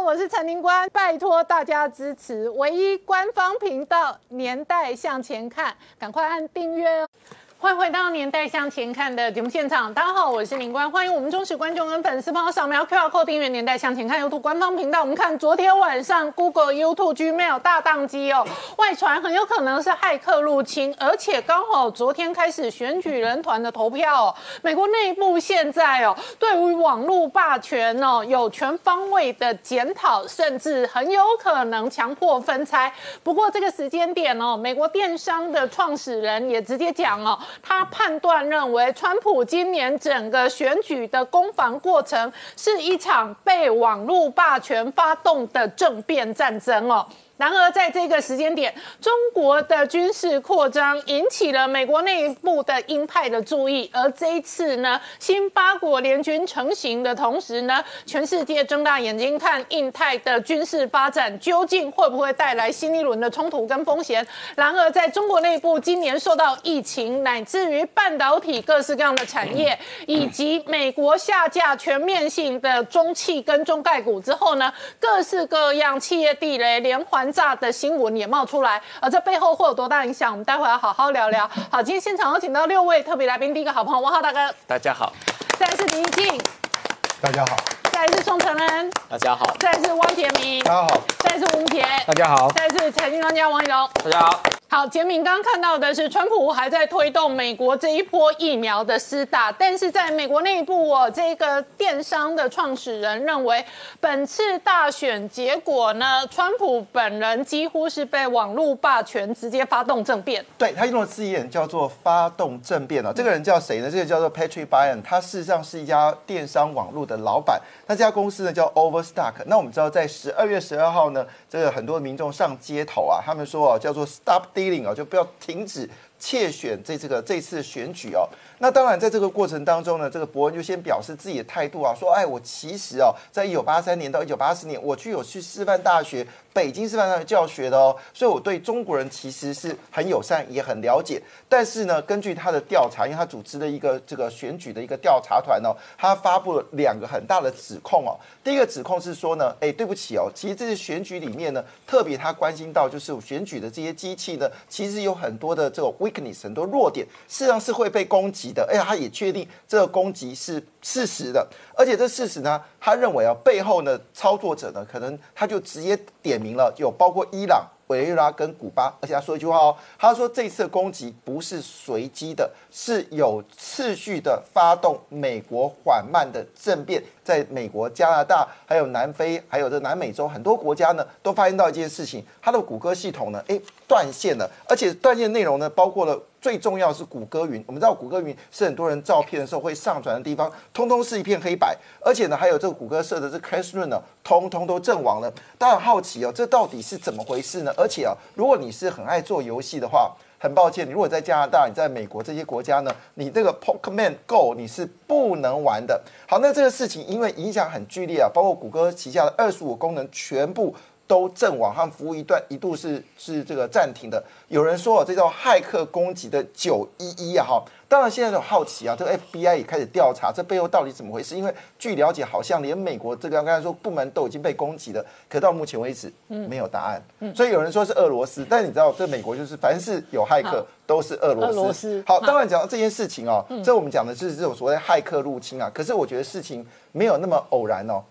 我是陈宁官，拜托大家支持唯一官方频道《年代向前看》，赶快按订阅哦。欢迎回到《年代向前看》的节目现场，大家好，我是林官，欢迎我们忠实观众跟粉丝朋友扫描 QR Code 订阅《年代向前看》YouTube 官方频道。我们看昨天晚上 Google、YouTube、Gmail 大宕机哦，外传很有可能是骇客入侵，而且刚好昨天开始选举人团的投票哦。美国内部现在哦，对于网络霸权哦有全方位的检讨，甚至很有可能强迫分拆。不过这个时间点哦，美国电商的创始人也直接讲哦。他判断认为，川普今年整个选举的攻防过程是一场被网络霸权发动的政变战争哦。然而，在这个时间点，中国的军事扩张引起了美国内部的鹰派的注意。而这一次呢，新八国联军成型的同时呢，全世界睁大眼睛看印太的军事发展，究竟会不会带来新一轮的冲突跟风险？然而，在中国内部，今年受到疫情乃至于半导体各式各样的产业，以及美国下架全面性的中汽跟中概股之后呢，各式各样企业地雷连环。炸的新闻也冒出来，而这背后会有多大影响？我们待会要好好聊聊。好，今天现场有请到六位特别来宾，第一个好朋友汪浩大哥，大家好；再来是林一静，大家好；再来是宋承恩，大家好；再来是汪杰明，大家好；再来是吴田，大家好；再来是财经专家王以龙，大家好。好，杰明刚看到的是，川普还在推动美国这一波疫苗的施打，但是在美国内部，哦，这个电商的创始人认为，本次大选结果呢，川普本人几乎是被网络霸权直接发动政变。对他用的字眼叫做发动政变啊，这个人叫谁呢？这个叫做 Patrick b y a n 他事实上是一家电商网络的老板，那这家公司呢叫 Overstock。那我们知道，在十二月十二号呢，这个很多民众上街头啊，他们说啊，叫做 Stop。dealing 哦，就不要停止窃选这这个这次选举哦。那当然，在这个过程当中呢，这个伯恩就先表示自己的态度啊，说：“哎，我其实哦，在一九八三年到一九八四年，我去有去师范大学，北京师范大学教学的哦，所以我对中国人其实是很友善，也很了解。但是呢，根据他的调查，因为他组织的一个这个选举的一个调查团哦，他发布了两个很大的指控哦。第一个指控是说呢，哎，对不起哦，其实这次选举里面呢，特别他关心到就是选举的这些机器呢，其实有很多的这种 weakness，很多弱点，事实上是会被攻击。”的，而且他也确定这个攻击是事实的，而且这事实呢，他认为啊，背后呢操作者呢，可能他就直接点名了，有包括伊朗。委内瑞拉跟古巴，而且他说一句话哦，他说这次攻击不是随机的，是有次序的发动美国缓慢的政变，在美国、加拿大、还有南非、还有这南美洲很多国家呢，都发现到一件事情，他的谷歌系统呢，哎断线了，而且断线内容呢，包括了最重要是谷歌云，我们知道谷歌云是很多人照片的时候会上传的地方，通通是一片黑白，而且呢，还有这个谷歌设的这 Classroom 呢，通通都阵亡了，大家好奇哦，这到底是怎么回事呢？而且啊，如果你是很爱做游戏的话，很抱歉，你如果在加拿大、你在美国这些国家呢，你这个 Pokemon Go 你是不能玩的。好，那这个事情因为影响很剧烈啊，包括谷歌旗下的二十五功能全部都阵亡，和服务一段一度是是这个暂停的。有人说，这叫骇客攻击的九一一啊，哈。当然，现在有好奇啊，这个 FBI 也开始调查，这背后到底怎么回事？因为据了解，好像连美国这个刚才说部门都已经被攻击了，可到目前为止，没有答案。所以有人说是俄罗斯，但你知道，这美国就是凡是有骇客都是俄罗斯。好，当然讲到这件事情哦，这我们讲的是这种所谓骇客入侵啊。可是我觉得事情没有那么偶然哦。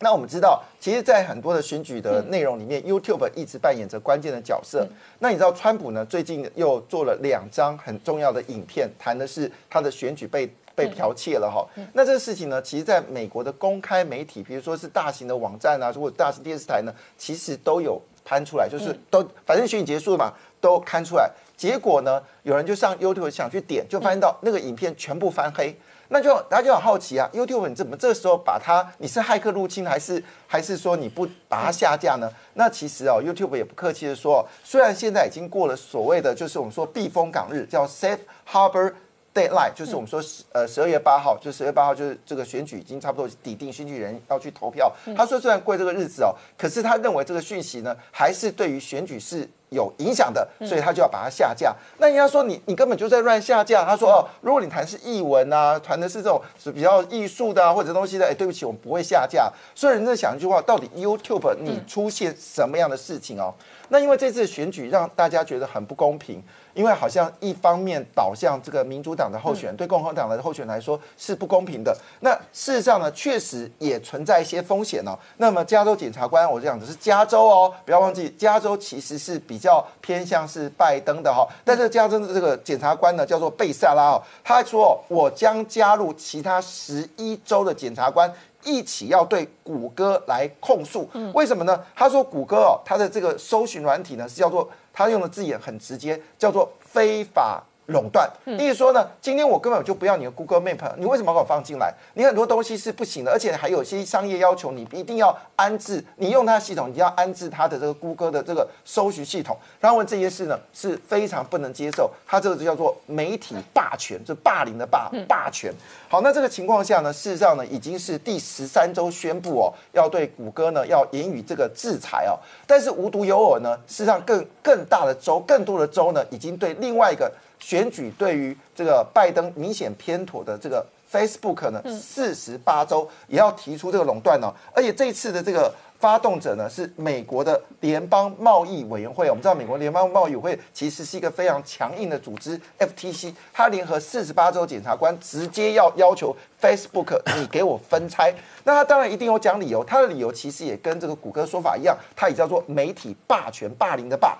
那我们知道，其实，在很多的选举的内容里面，YouTube 一直扮演着关键的角色。那你知道，川普呢最近又做了两张很重要的影片，谈的是他的选举被被剽窃了哈。那这个事情呢，其实在美国的公开媒体，比如说是大型的网站啊，或者大型电视台呢，其实都有拍出来，就是都反正选举结束了嘛，都刊出来。结果呢，有人就上 YouTube 想去点，就发现到那个影片全部翻黑。那就大家就很好奇啊，YouTube 你怎么这时候把它？你是骇客入侵，还是还是说你不把它下架呢？那其实哦，YouTube 也不客气的说，虽然现在已经过了所谓的就是我们说避风港日，叫 Safe Harbor Deadline，就是我们说十呃十二月八号，就十月八号就是这个选举已经差不多抵定，选举人要去投票。他说虽然过这个日子哦，可是他认为这个讯息呢，还是对于选举是有影响的，所以他就要把它下架。那人家说你你根本就在乱下架。他说哦，如果你谈是译文啊，谈的是这种是比较艺术的啊或者东西的，哎，对不起，我们不会下架。所以人在想一句话，到底 YouTube 你出现什么样的事情哦？那因为这次选举让大家觉得很不公平。因为好像一方面导向这个民主党的候选人，对共和党的候选人来说是不公平的。那事实上呢，确实也存在一些风险哦。那么加州检察官，我讲的是加州哦，不要忘记加州其实是比较偏向是拜登的哈。但是加州的这个检察官呢，叫做贝萨拉哦，他说我将加入其他十一州的检察官一起要对谷歌来控诉。为什么呢？他说谷歌哦，它的这个搜寻软体呢是叫做。他用的字眼很直接，叫做非法。垄断，意思说呢，今天我根本就不要你的 Google Map，你为什么把我放进来？你很多东西是不行的，而且还有些商业要求，你一定要安置，你用它的系统，你要安置它的这个 Google 的这个搜寻系统。然后问这件事呢，是非常不能接受，它这个就叫做媒体霸权，就霸凌的霸霸权。好，那这个情况下呢，事实上呢，已经是第十三周宣布哦，要对谷歌呢要言语这个制裁哦。但是无独有偶呢，事实上更更大的州，更多的州呢，已经对另外一个。选举对于这个拜登明显偏妥的这个 Facebook 呢，四十八州也要提出这个垄断呢，而且这次的这个发动者呢是美国的联邦贸易委员会。我们知道美国联邦贸易委员会其实是一个非常强硬的组织，FTC，它联合四十八州检察官直接要要求 Facebook 你给我分拆。那他当然一定有讲理由，他的理由其实也跟这个谷歌说法一样，他也叫做媒体霸权霸凌的霸。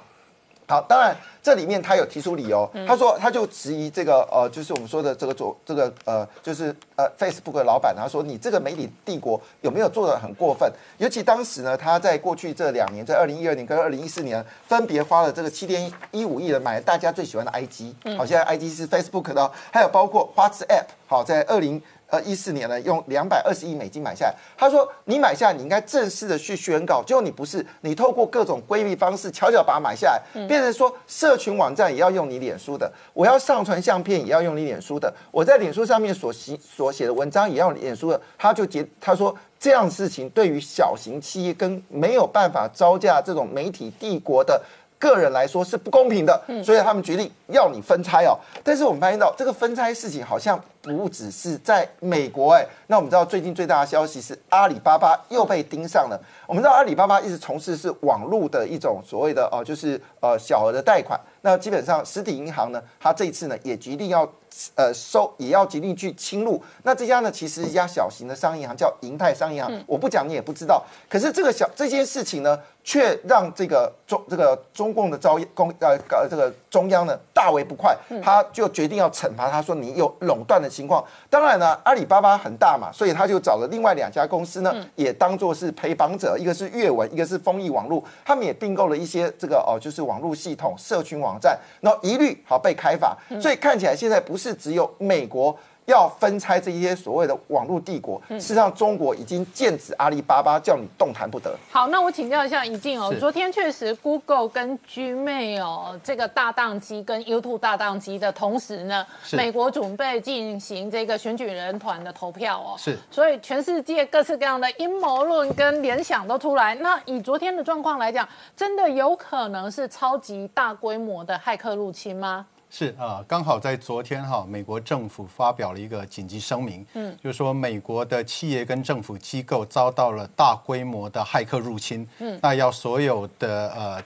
好，当然这里面他有提出理由，他说他就质疑这个呃，就是我们说的这个做这个呃，就是呃，Facebook 的老板，他说你这个媒体帝国有没有做的很过分？尤其当时呢，他在过去这两年，在二零一二年跟二零一四年，分别花了这个七点一五亿的买大家最喜欢的 IG，好，现在 IG 是 Facebook 的，还有包括 WhatsApp，好，在二零。呃，一四年呢，用两百二十亿美金买下来。他说：“你买下，你应该正式的去宣告。结果你不是，你透过各种规避方式，悄悄把它买下来，变成说社群网站也要用你脸书的，我要上传相片也要用你脸书的，我在脸书上面所写所写的文章也要脸书的。”他就结他说这样事情对于小型企业跟没有办法招架这种媒体帝国的。个人来说是不公平的，所以他们决定要你分拆哦。但是我们发现到这个分拆事情好像不只是在美国哎。那我们知道最近最大的消息是阿里巴巴又被盯上了。我们知道阿里巴巴一直从事是网络的一种所谓的哦，就是呃小额的贷款。那基本上实体银行呢，它这一次呢也决定要。呃，收也要极力去侵入。那这家呢，其实一家小型的商业银行，叫银泰商业银行。我不讲你也不知道。可是这个小这件事情呢，却让这个中这个中共的招公呃这个中央呢大为不快，他就决定要惩罚他，说你有垄断的情况。当然呢，阿里巴巴很大嘛，所以他就找了另外两家公司呢，也当做是陪绑者，一个是阅文，一个是丰益网络，他们也并购了一些这个哦，就是网络系统、社群网站，然后一律好被开罚。所以看起来现在不是。是只有美国。要分拆这些所谓的网络帝国，事实上中国已经剑指阿里巴巴，叫你动弹不得。好，那我请教一下怡静哦，昨天确实 Google 跟 Gmail 这个大宕机跟 YouTube 大宕机的同时呢，美国准备进行这个选举人团的投票哦，是，所以全世界各式各样的阴谋论跟联想都出来。那以昨天的状况来讲，真的有可能是超级大规模的骇客入侵吗？是啊，刚好在昨天哈，美国政府发表了一个紧急声明，嗯，就是说美国的企业跟政府机构遭到了大规模的骇客入侵，嗯，那要所有的呃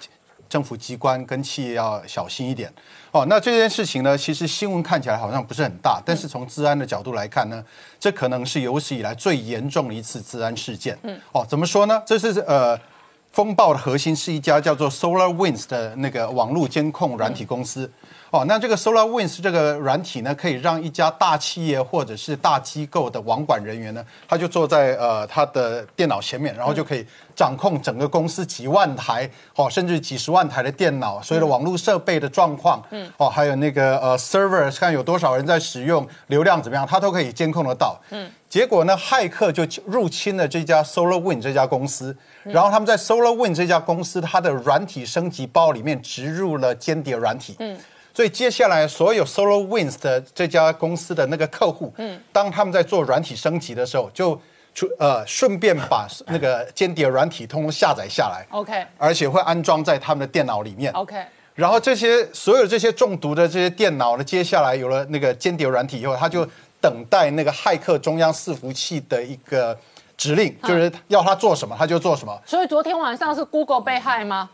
政府机关跟企业要小心一点哦。那这件事情呢，其实新闻看起来好像不是很大，但是从治安的角度来看呢，这可能是有史以来最严重的一次治安事件，嗯，哦，怎么说呢？这是呃风暴的核心是一家叫做 SolarWinds 的那个网络监控软体公司。哦，那这个 SolarWinds 这个软体呢，可以让一家大企业或者是大机构的网管人员呢，他就坐在呃他的电脑前面，然后就可以掌控整个公司几万台哦，甚至几十万台的电脑，所有的网络设备的状况，嗯，哦，还有那个呃 server 看有多少人在使用，流量怎么样，他都可以监控得到。嗯，结果呢，骇客就入侵了这家 SolarWinds 这家公司，然后他们在 SolarWinds 这家公司它的软体升级包里面植入了间谍软体。嗯。所以接下来，所有 SolarWinds 的这家公司的那个客户，嗯，当他们在做软体升级的时候，就出呃顺便把 那个间谍软体通通下载下来，OK 而且会安装在他们的电脑里面。OK，然后这些所有这些中毒的这些电脑呢，接下来有了那个间谍软体以后，他就等待那个骇客中央伺服器的一个指令，就是要他做什么，他就做什么。所以昨天晚上是 Google 被害吗？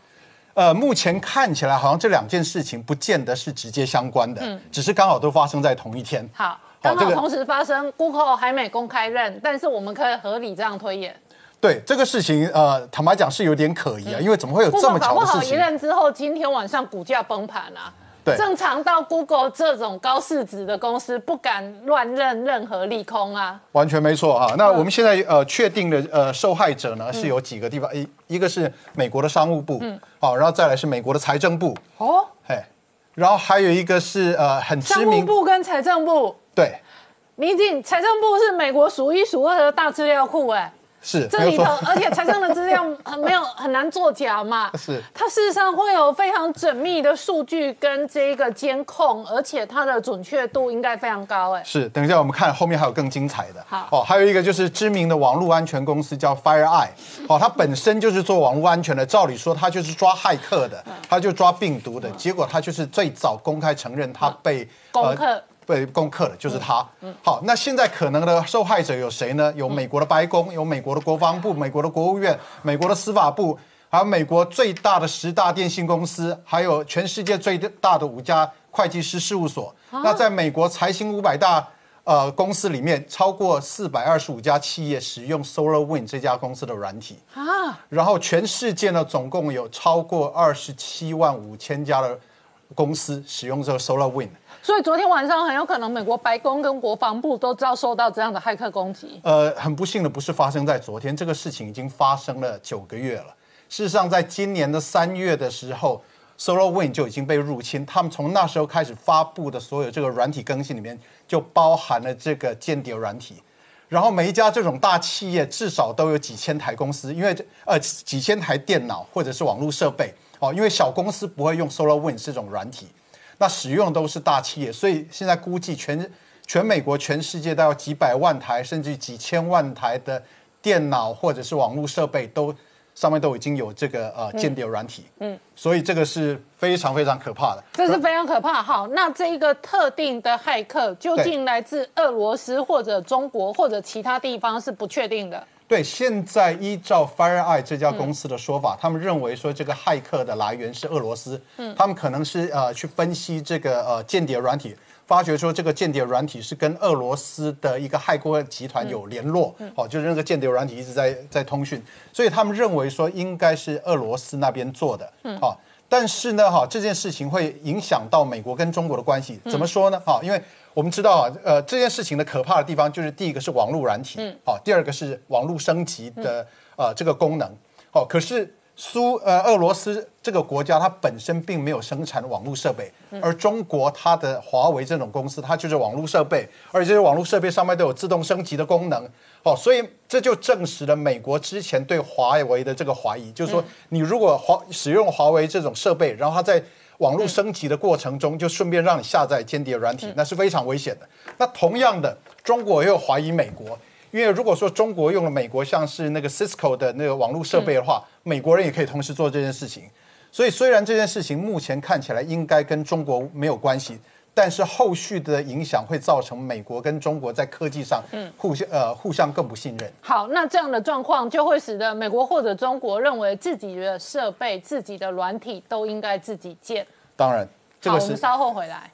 呃，目前看起来好像这两件事情不见得是直接相关的，嗯只是刚好都发生在同一天。好，刚好同时发生，Google 还没公开认，但是我们可以合理这样推演对这个事情，呃，坦白讲是有点可疑啊，因为怎么会有这么，Google 搞不好一巧的事情？认之后，今天晚上股价崩盘啊。对。正常到 Google 这种高市值的公司，不敢乱认任何利空啊。完全没错啊。那我们现在呃确定的呃受害者呢是有几个地方，一一个是美国的商务部，好，然后再来是美国的财政部，哦，嘿，然后还有一个是呃很知商务名，部跟财政部，对，你已经财政部是美国数一数二的大资料库，哎，是这里头而且财政的资料很没有很难作假嘛。是它事实上会有非常缜密的数据跟这个监控，而且它的准确度应该非常高。哎，是，等一下我们看后面还有更精彩的。好哦，还有一个就是知名的网络安全公司叫 FireEye，哦，它本身就是做网络安全的，照理说它就是抓骇客的，它就抓病毒的，结果它就是最早公开承认它被攻克被攻克的，就是他。好，那现在可能的受害者有谁呢？有美国的白宫，有美国的国防部，美国的国务院，美国的司法部，还有美国最大的十大电信公司，还有全世界最大的五家会计师事务所。那在美国财新五百大呃公司里面，超过四百二十五家企业使用 SolarWind 这家公司的软体。啊，然后全世界呢，总共有超过二十七万五千家的公司使用这个 SolarWind。所以昨天晚上很有可能美国白宫跟国防部都遭受到这样的骇客攻击。呃，很不幸的不是发生在昨天，这个事情已经发生了九个月了。事实上，在今年的三月的时候，SolarWind 就已经被入侵。他们从那时候开始发布的所有这个软体更新里面，就包含了这个间谍软体。然后每一家这种大企业至少都有几千台公司，因为呃几千台电脑或者是网络设备哦，因为小公司不会用 SolarWind 这种软体，那使用都是大企业，所以现在估计全全美国、全世界都有几百万台甚至几千万台的电脑或者是网络设备都上面都已经有这个呃间谍软体，嗯，所以这个是非常非常可怕的。这是非常可怕。好，那这一个特定的骇客究竟来自俄罗斯或者中国或者其他地方是不确定的。对，现在依照 FireEye 这家公司的说法，他们认为说这个骇客的来源是俄罗斯，嗯，他们可能是呃去分析这个呃间谍软体，发觉说这个间谍软体是跟俄罗斯的一个骇客集团有联络，哦，就是那个间谍软体一直在在通讯，所以他们认为说应该是俄罗斯那边做的，嗯，好、但是呢，哈，这件事情会影响到美国跟中国的关系，怎么说呢？哈，因为我们知道啊，呃，这件事情的可怕的地方就是第一个是网络软体，好，第二个是网络升级的呃这个功能，好，可是苏呃俄罗斯这个国家它本身并没有生产网络设备，而中国它的华为这种公司，它就是网络设备，而且这些网络设备上面都有自动升级的功能，哦，所以这就证实了美国之前对华为的这个怀疑，就是说你如果华使用华为这种设备，然后它在网络升级的过程中，就顺便让你下载间谍软体，那是非常危险的。那同样的，中国也有怀疑美国，因为如果说中国用了美国像是那个 Cisco 的那个网络设备的话，美国人也可以同时做这件事情。所以虽然这件事情目前看起来应该跟中国没有关系，但是后续的影响会造成美国跟中国在科技上互相呃互相更不信任。好，那这样的状况就会使得美国或者中国认为自己的设备、自己的软体都应该自己建。当然，这，个是我们稍后回来。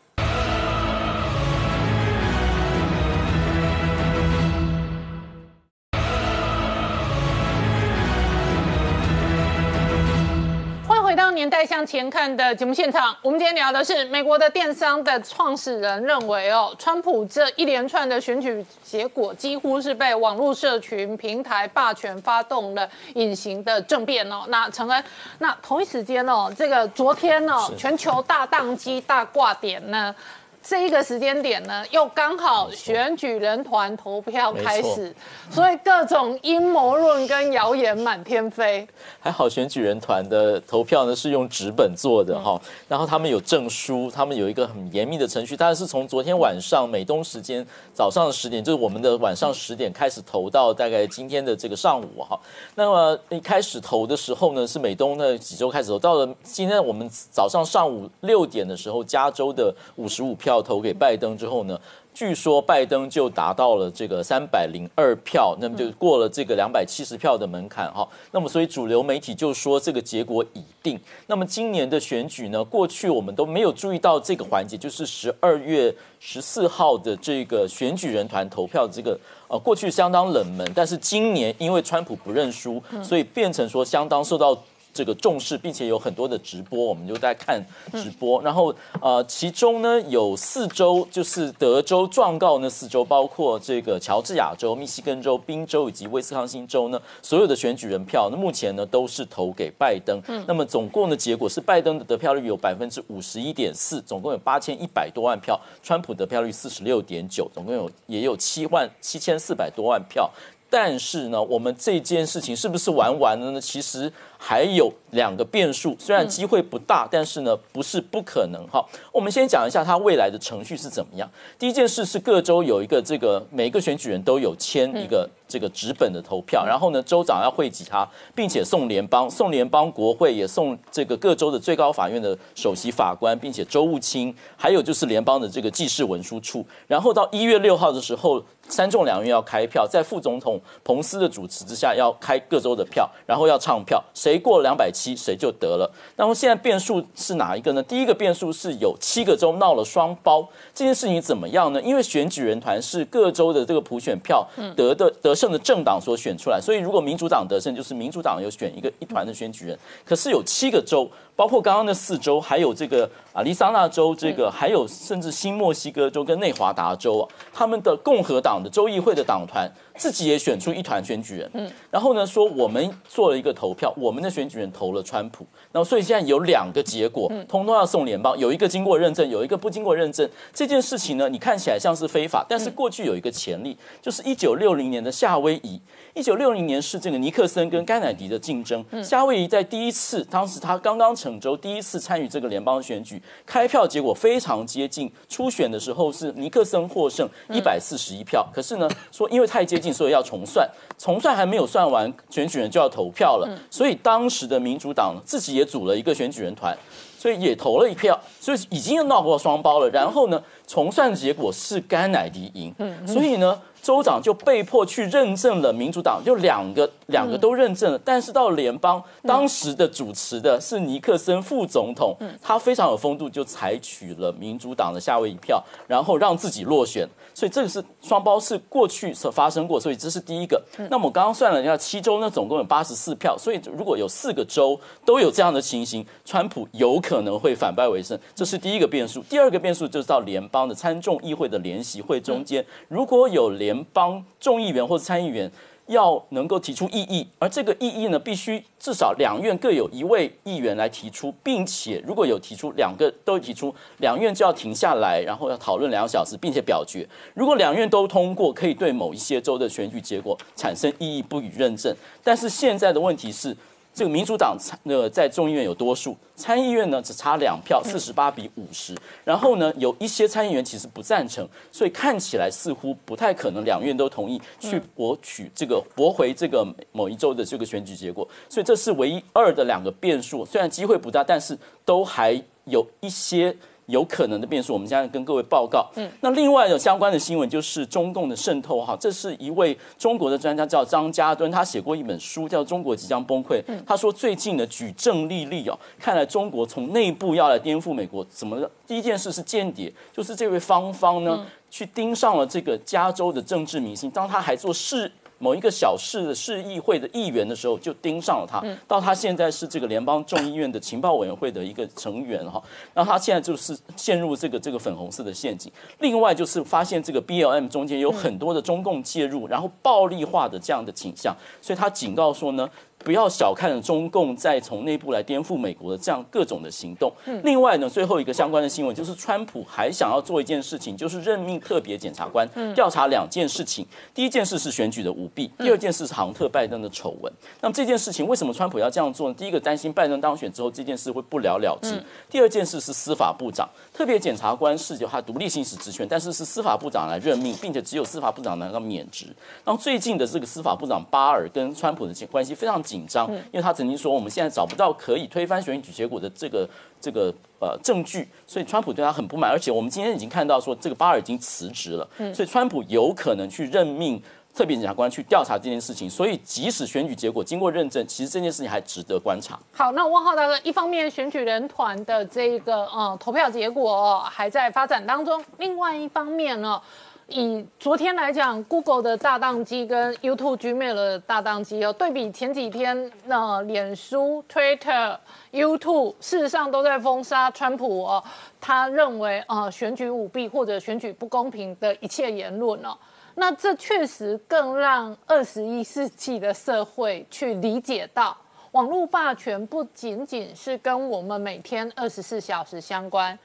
回到年代向前看的节目现场。我们今天聊的是美国的电商的创始人认为哦，川普这一连串的选举结果几乎是被网络社群平台霸权发动了隐形的政变哦。那陈恩，那同一时间哦，这个昨天哦，全球大宕机、大挂点呢。这一个时间点呢，又刚好选举人团投票开始，所以各种阴谋论跟谣言满天飞。还好选举人团的投票呢是用纸本做的哈，然后他们有证书，他们有一个很严密的程序，当然是从昨天晚上美东时间早上十点，就是我们的晚上十点开始投到大概今天的这个上午哈。那么一开始投的时候呢，是美东的几周开始投，到了今天我们早上上午六点的时候，加州的五十五票。要投给拜登之后呢，据说拜登就达到了这个三百零二票，那么就过了这个两百七十票的门槛哈。那么所以主流媒体就说这个结果已定。那么今年的选举呢，过去我们都没有注意到这个环节，就是十二月十四号的这个选举人团投票，这个呃过去相当冷门，但是今年因为川普不认输，所以变成说相当受到。这个重视，并且有很多的直播，我们就在看直播。然后呃，其中呢有四州，就是德州状告那四州，包括这个乔治亚州、密西根州、宾州以及威斯康星州呢，所有的选举人票，那目前呢都是投给拜登。那么总共的结果是，拜登的得票率有百分之五十一点四，总共有八千一百多万票；川普得票率四十六点九，总共有也有七万七千四百多万票。但是呢，我们这件事情是不是玩完了呢？其实还有两个变数，虽然机会不大，但是呢，不是不可能哈。我们先讲一下它未来的程序是怎么样。第一件事是各州有一个这个每个选举人都有签一个这个纸本的投票，然后呢，州长要汇集他，并且送联邦，送联邦国会，也送这个各州的最高法院的首席法官，并且州务卿，还有就是联邦的这个记事文书处。然后到一月六号的时候。三众两院要开票，在副总统彭斯的主持之下，要开各州的票，然后要唱票，谁过两百七，谁就得了。那么现在变数是哪一个呢？第一个变数是有七个州闹了双包，这件事情怎么样呢？因为选举人团是各州的这个普选票得的得胜的政党所选出来，所以如果民主党得胜，就是民主党有选一个一团的选举人。可是有七个州。包括刚刚的四州，还有这个啊，利桑那州，这个还有甚至新墨西哥州跟内华达州啊，他们的共和党的州议会的党团。自己也选出一团选举人，嗯，然后呢说我们做了一个投票，我们的选举人投了川普，然后所以现在有两个结果，通通要送联邦，有一个经过认证，有一个不经过认证。这件事情呢，你看起来像是非法，但是过去有一个前例，就是一九六零年的夏威夷，一九六零年是这个尼克森跟甘乃迪的竞争，夏威夷在第一次，当时他刚刚成州，第一次参与这个联邦选举，开票结果非常接近，初选的时候是尼克森获胜一百四十一票，可是呢说因为太接近。所以要重算，重算还没有算完，选举人就要投票了。所以当时的民主党自己也组了一个选举人团，所以也投了一票，所以已经闹过双包了。然后呢，重算的结果是甘乃迪赢，所以呢。州长就被迫去认证了民主党，就两个两个都认证了。但是到联邦，当时的主持的是尼克森副总统，他非常有风度，就采取了民主党的夏威夷票，然后让自己落选。所以这个是双包，是过去所发生过。所以这是第一个。那么我刚刚算了一下，七州呢总共有八十四票，所以如果有四个州都有这样的情形，川普有可能会反败为胜。这是第一个变数。第二个变数就是到联邦的参众议会的联席会中间，如果有联联邦众议员或者参议员要能够提出异议，而这个异议呢，必须至少两院各有一位议员来提出，并且如果有提出两个都提出，两院就要停下来，然后要讨论两小时，并且表决。如果两院都通过，可以对某一些州的选举结果产生异议，不予认证。但是现在的问题是。这个民主党参呃在众议院有多数，参议院呢只差两票，四十八比五十。然后呢，有一些参议员其实不赞成，所以看起来似乎不太可能两院都同意去博取这个驳回这个某一周的这个选举结果。所以这是唯一二的两个变数，虽然机会不大，但是都还有一些。有可能的变数，我们现在跟各位报告。嗯，那另外有相关的新闻就是中共的渗透哈，这是一位中国的专家叫张家敦，他写过一本书叫《中国即将崩溃》。他说最近的举证例例哦，看来中国从内部要来颠覆美国，怎么第一件事是间谍，就是这位芳芳呢去盯上了这个加州的政治明星，当他还做事。某一个小市的市议会的议员的时候，就盯上了他。到他现在是这个联邦众议院的情报委员会的一个成员哈。那他现在就是陷入这个这个粉红色的陷阱。另外就是发现这个 B L M 中间有很多的中共介入，然后暴力化的这样的倾向。所以他警告说呢，不要小看中共在从内部来颠覆美国的这样各种的行动。另外呢，最后一个相关的新闻就是，川普还想要做一件事情，就是任命特别检察官调查两件事情。第一件事是选举的舞弊，第二件事是杭特拜登的丑闻。那么这件事情为什么川普要这样做呢？第一个担心拜登当选之后这件事会不了了之。第二件事是司法部长特别检察官是有他独立行使职权，但是是司法部长来任命，并且只有司法部长能够免职。然后最近的这个司法部长巴尔跟川普的关系非常紧张，因为他曾经说我们现在找不到可以推翻选举结果的这个这个呃证据，所以川普对他很不满。而且我们今天已经看到说这个巴尔已经辞职了，所以川普有可能去任命特别检察官去调查这件事情。所以即使选举结果经过认证，其实这件事情还值得观察。好，那汪浩大哥，一方面选举人团的这个呃投票结果还在发展当中，另外一方面呢？以昨天来讲，Google 的大宕机跟 YouTube、Gmail 的大宕机哦，对比前几天，那脸书、Twitter、YouTube 事实上都在封杀川普哦，他认为呃选举舞弊或者选举不公平的一切言论哦，那这确实更让二十一世纪的社会去理解到，网络霸权不仅仅是跟我们每天二十四小时相关，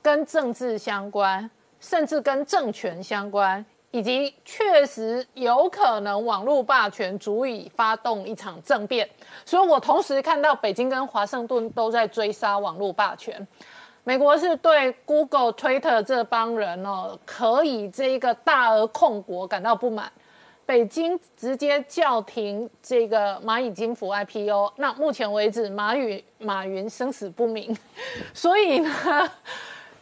跟政治相关。甚至跟政权相关，以及确实有可能网络霸权足以发动一场政变，所以我同时看到北京跟华盛顿都在追杀网络霸权。美国是对 Google、Twitter 这帮人哦，可以这一个大而控国感到不满，北京直接叫停这个蚂蚁金服 IPO。那目前为止，马云马云生死不明，所以呢？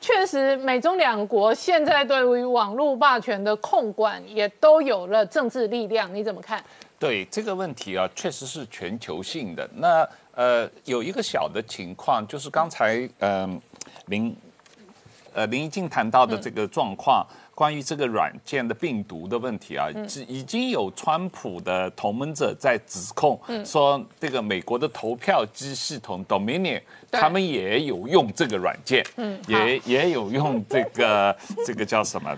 确实，美中两国现在对于网络霸权的控管也都有了政治力量，你怎么看？对这个问题啊，确实是全球性的。那呃，有一个小的情况，就是刚才嗯林呃林一静谈到的这个状况。关于这个软件的病毒的问题啊，已经有川普的同盟者在指控，说这个美国的投票机系统 Dominion，他们也有用这个软件，也也有用这个 这个叫什么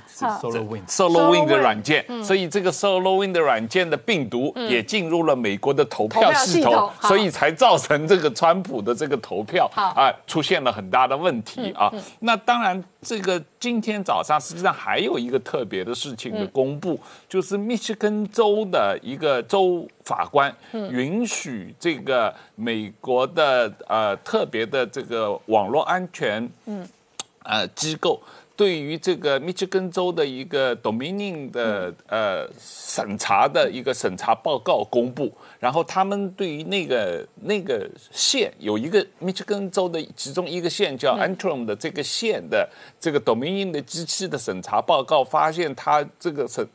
？SolarWind 的软件，所以这个 SolarWind 的软件的病毒也进入了美国的投票系统，所以才造成这个川普的这个投票啊出现了很大的问题啊。那当然，这个今天早上实际上还。有一个特别的事情的公布，就是密歇根州的一个州法官允许这个美国的呃特别的这个网络安全嗯呃机构。对于这个密歇根州的一个 Dominion 的呃审查的一个审查报告公布，然后他们对于那个那个县有一个密歇根州的其中一个县叫 Antrim 的这个县的这个 Dominion 的机器的审查报告，发现它这个审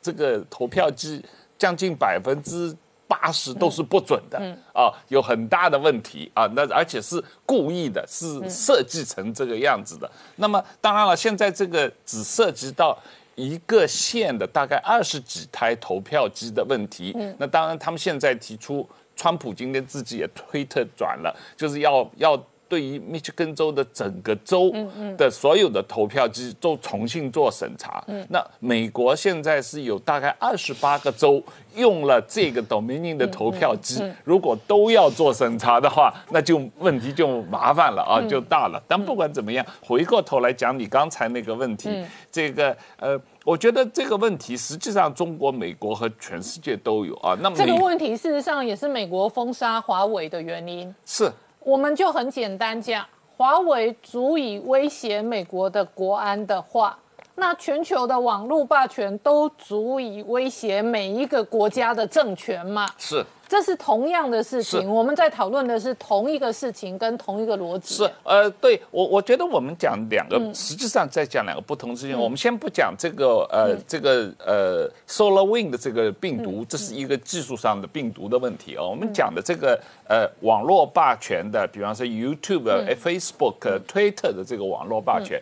这个投票机将近百分之。八十都是不准的啊，有很大的问题啊，那而且是故意的，是设计成这个样子的。那么当然了，现在这个只涉及到一个县的大概二十几台投票机的问题。那当然，他们现在提出，川普今天自己也推特转了，就是要要。对于密歇根州的整个州的所有的投票机都重新做审查。那美国现在是有大概二十八个州用了这个 Dominion 的投票机，如果都要做审查的话，那就问题就麻烦了啊，就大了。但不管怎么样，回过头来讲你刚才那个问题，这个呃，我觉得这个问题实际上中国、美国和全世界都有啊。那么这个问题事实上也是美国封杀华为的原因。是。我们就很简单讲，华为足以威胁美国的国安的话，那全球的网络霸权都足以威胁每一个国家的政权嘛？是。这是同样的事情，我们在讨论的是同一个事情跟同一个逻辑。是，呃，对我我觉得我们讲两个，实际上在讲两个不同事情。我们先不讲这个，呃，这个呃，Solar Wind 的这个病毒，这是一个技术上的病毒的问题哦。我们讲的这个，呃，网络霸权的，比方说 YouTube、Facebook、Twitter 的这个网络霸权，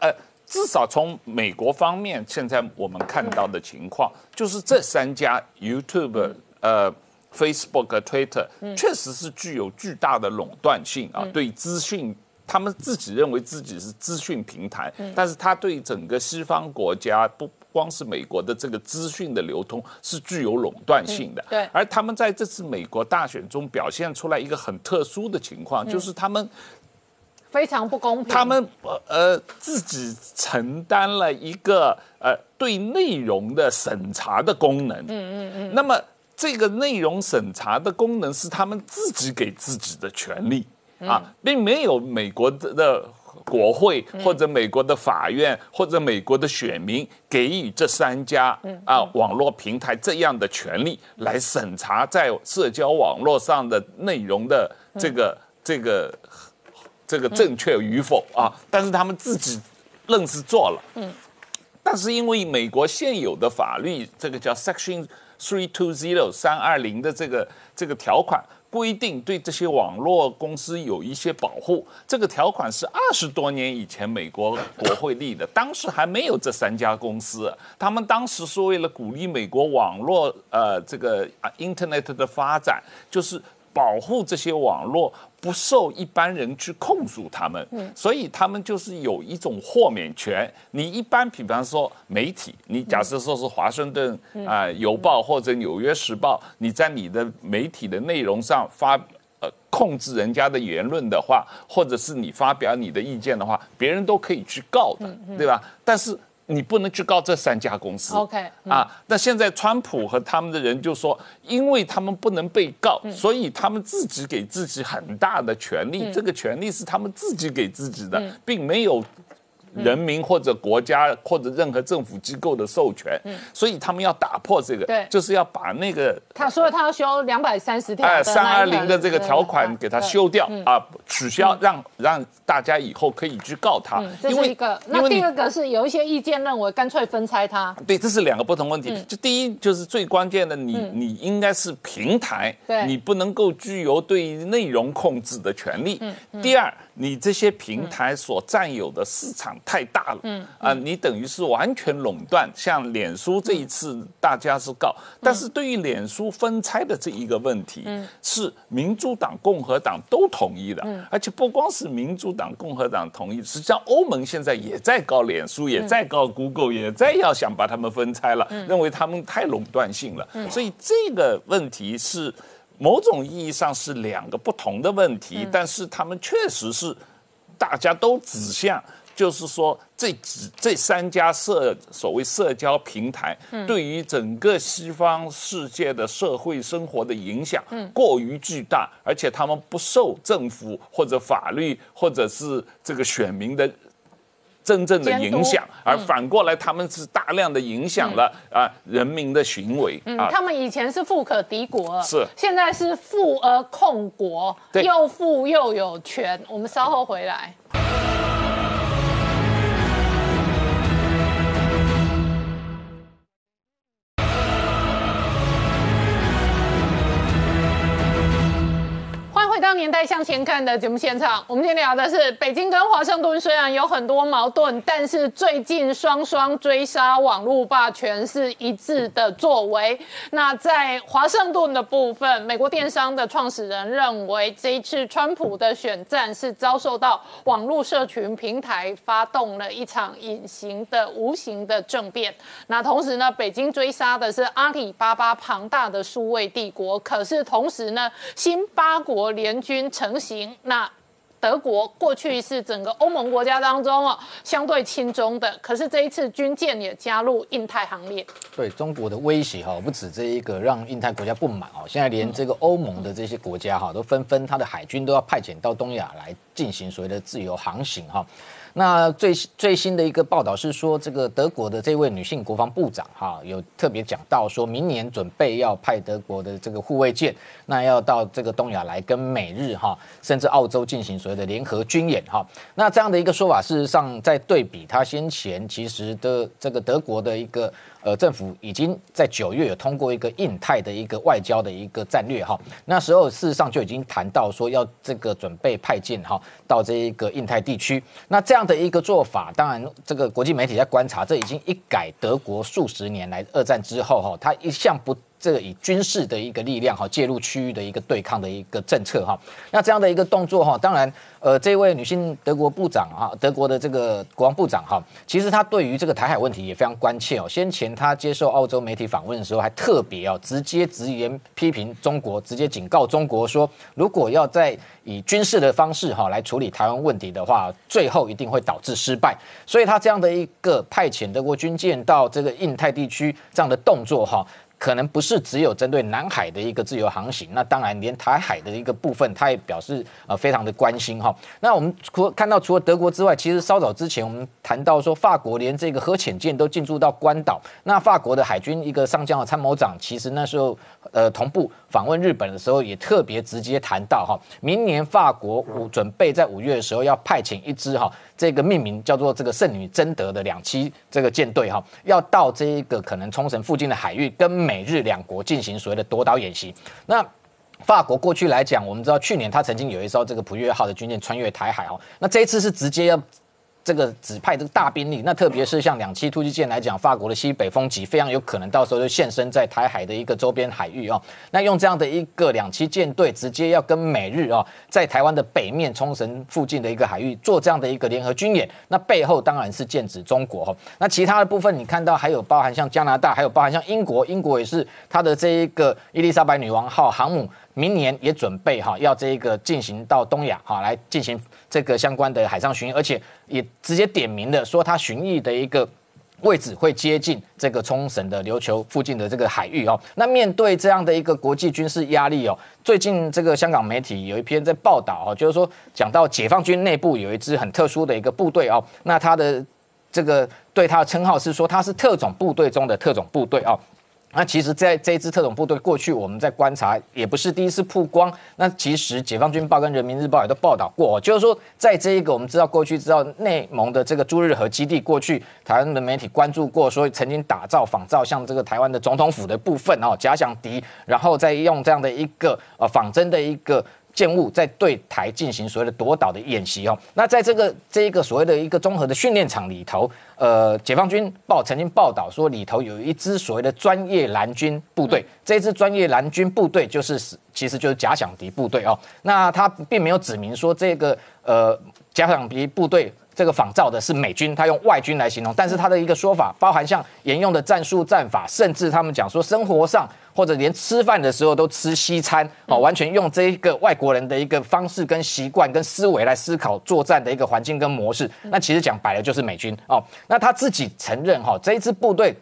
呃，至少从美国方面，现在我们看到的情况，就是这三家 YouTube，呃。Facebook、Twitter 确实是具有巨大的垄断性啊，对资讯，他们自己认为自己是资讯平台，但是他对整个西方国家不光是美国的这个资讯的流通是具有垄断性的，对。而他们在这次美国大选中表现出来一个很特殊的情况，就是他们非常不公平。他们呃自己承担了一个呃对内容的审查的功能，嗯嗯嗯。那么这个内容审查的功能是他们自己给自己的权利啊，并没有美国的。国会或者美国的法院或者美国的选民给予这三家啊网络平台这样的权利来审查在社交网络上的内容的这个这个这个正确与否啊？但是他们自己愣是做了。嗯，但是因为美国现有的法律，这个叫 Section Three Two Zero 三二零的这个这个条款。规定对这些网络公司有一些保护，这个条款是二十多年以前美国国会立的，当时还没有这三家公司，他们当时是为了鼓励美国网络呃这个啊 Internet 的发展，就是保护这些网络。不受一般人去控诉他们，所以他们就是有一种豁免权。你一般，比方说媒体，你假设说是华盛顿啊邮报或者纽约时报，你在你的媒体的内容上发呃控制人家的言论的话，或者是你发表你的意见的话，别人都可以去告的，对吧？但是。你不能去告这三家公司，OK 啊？那现在川普和他们的人就说，因为他们不能被告，所以他们自己给自己很大的权利，这个权利是他们自己给自己的，并没有。人民或者国家或者任何政府机构的授权，所以他们要打破这个，对，就是要把那个他说他要修两百三十条，哎，三二零的这个条款给他修掉啊，取消，让让大家以后可以去告他。这是一个。那第二个是有一些意见认为干脆分拆它。对，这是两个不同问题。就第一就是最关键的，你你应该是平台，你不能够具有对内容控制的权利。第二。你这些平台所占有的市场太大了，嗯啊，你等于是完全垄断。像脸书这一次大家是告，但是对于脸书分拆的这一个问题，嗯，是民主党、共和党都同意的，嗯，而且不光是民主党、共和党同意，实际上欧盟现在也在告脸书，也在告 Google，也在要想把他们分拆了，认为他们太垄断性了，所以这个问题是。某种意义上是两个不同的问题，但是他们确实是大家都指向，就是说这几这三家社所谓社交平台对于整个西方世界的社会生活的影响过于巨大，而且他们不受政府或者法律或者是这个选民的。真正的影响，而反过来，他们是大量的影响了啊人民的行为啊。他们以前是富可敌国，是现在是富而控国，又富又有权。我们稍后回来。年代向前看的节目现场，我们今天聊的是北京跟华盛顿虽然有很多矛盾，但是最近双双追杀网络霸权是一致的作为。那在华盛顿的部分，美国电商的创始人认为这一次川普的选战是遭受到网络社群平台发动了一场隐形的、无形的政变。那同时呢，北京追杀的是阿里巴巴庞大的数位帝国，可是同时呢，新八国联。军军成型，那德国过去是整个欧盟国家当中哦相对轻中的，可是这一次军舰也加入印太行列。对中国的威胁哈，不止这一个让印太国家不满哦，现在连这个欧盟的这些国家哈都纷纷他的海军都要派遣到东亚来进行所谓的自由航行哈。那最最新的一个报道是说，这个德国的这位女性国防部长哈，有特别讲到，说明年准备要派德国的这个护卫舰，那要到这个东亚来跟美日哈，甚至澳洲进行所谓的联合军演哈。那这样的一个说法，事实上在对比他先前其实的这个德国的一个。呃，政府已经在九月有通过一个印太的一个外交的一个战略哈，那时候事实上就已经谈到说要这个准备派舰哈到这一个印太地区。那这样的一个做法，当然这个国际媒体在观察，这已经一改德国数十年来二战之后哈，它一向不。这个以军事的一个力量哈介入区域的一个对抗的一个政策哈。那这样的一个动作哈，当然。呃，这位女性德国部长啊，德国的这个国防部长哈，其实她对于这个台海问题也非常关切哦。先前她接受澳洲媒体访问的时候，还特别哦，直接直言批评中国，直接警告中国说，如果要在以军事的方式哈来处理台湾问题的话，最后一定会导致失败。所以她这样的一个派遣德国军舰到这个印太地区这样的动作哈。可能不是只有针对南海的一个自由航行，那当然连台海的一个部分，他也表示呃非常的关心哈。那我们除看到除了德国之外，其实稍早之前我们谈到说，法国连这个核潜舰都进驻到关岛，那法国的海军一个上将的参谋长，其实那时候呃同步访问日本的时候，也特别直接谈到哈，明年法国五准备在五月的时候要派遣一支哈。这个命名叫做这个圣女贞德的两栖这个舰队哈，要到这一个可能冲绳附近的海域，跟美日两国进行所谓的夺岛演习。那法国过去来讲，我们知道去年他曾经有一艘这个普约号的军舰穿越台海哦，那这一次是直接要。这个指派这个大兵力，那特别是像两栖突击舰来讲，法国的西北风级非常有可能到时候就现身在台海的一个周边海域哦。那用这样的一个两栖舰队，直接要跟美日哦，在台湾的北面冲绳附近的一个海域做这样的一个联合军演，那背后当然是剑指中国哈。那其他的部分，你看到还有包含像加拿大，还有包含像英国，英国也是它的这一个伊丽莎白女王号航母。明年也准备哈，要这个进行到东亚哈，来进行这个相关的海上巡弋，而且也直接点名的说，它巡弋的一个位置会接近这个冲绳的琉球附近的这个海域哦。那面对这样的一个国际军事压力哦，最近这个香港媒体有一篇在报道哦，就是说讲到解放军内部有一支很特殊的一个部队哦，那他的这个对他的称号是说他是特种部队中的特种部队哦。那其实，在这支特种部队过去，我们在观察，也不是第一次曝光。那其实，解放军报跟人民日报也都报道过，就是说，在这一个我们知道过去知道内蒙的这个朱日和基地，过去台湾的媒体关注过，说曾经打造仿造像这个台湾的总统府的部分哦，假想敌，然后再用这样的一个呃仿真的一个。舰务在对台进行所谓的夺岛的演习哦，那在这个这一个所谓的一个综合的训练场里头，呃，解放军报曾经报道说里头有一支所谓的专业蓝军部队，这支专业蓝军部队就是其实就是假想敌部队哦，那他并没有指明说这个呃假想敌部队。这个仿造的是美军，他用外军来形容，但是他的一个说法包含像沿用的战术战法，甚至他们讲说生活上或者连吃饭的时候都吃西餐哦，完全用这一个外国人的一个方式跟习惯跟思维来思考作战的一个环境跟模式。那其实讲白了就是美军哦。那他自己承认哈，这一支部队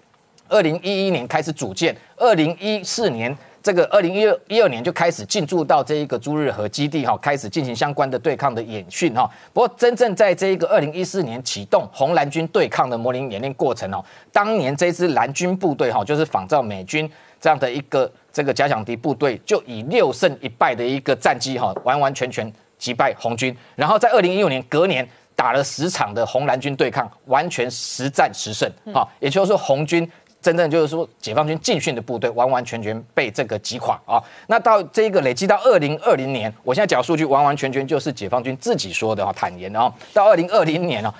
二零一一年开始组建，二零一四年。这个二零一二一二年就开始进驻到这一个朱日和基地哈，开始进行相关的对抗的演训哈。不过真正在这一个二零一四年启动红蓝军对抗的模拟演练过程哦，当年这支蓝军部队哈，就是仿照美军这样的一个这个假想敌部队，就以六胜一败的一个战绩哈，完完全全击败红军。然后在二零一五年隔年打了十场的红蓝军对抗，完全十战十胜哈，也就是说红军。真正就是说，解放军进训的部队完完全全被这个击垮啊！那到这个累积到二零二零年，我现在讲数据完完全全就是解放军自己说的啊，坦言的啊。到二零二零年啊，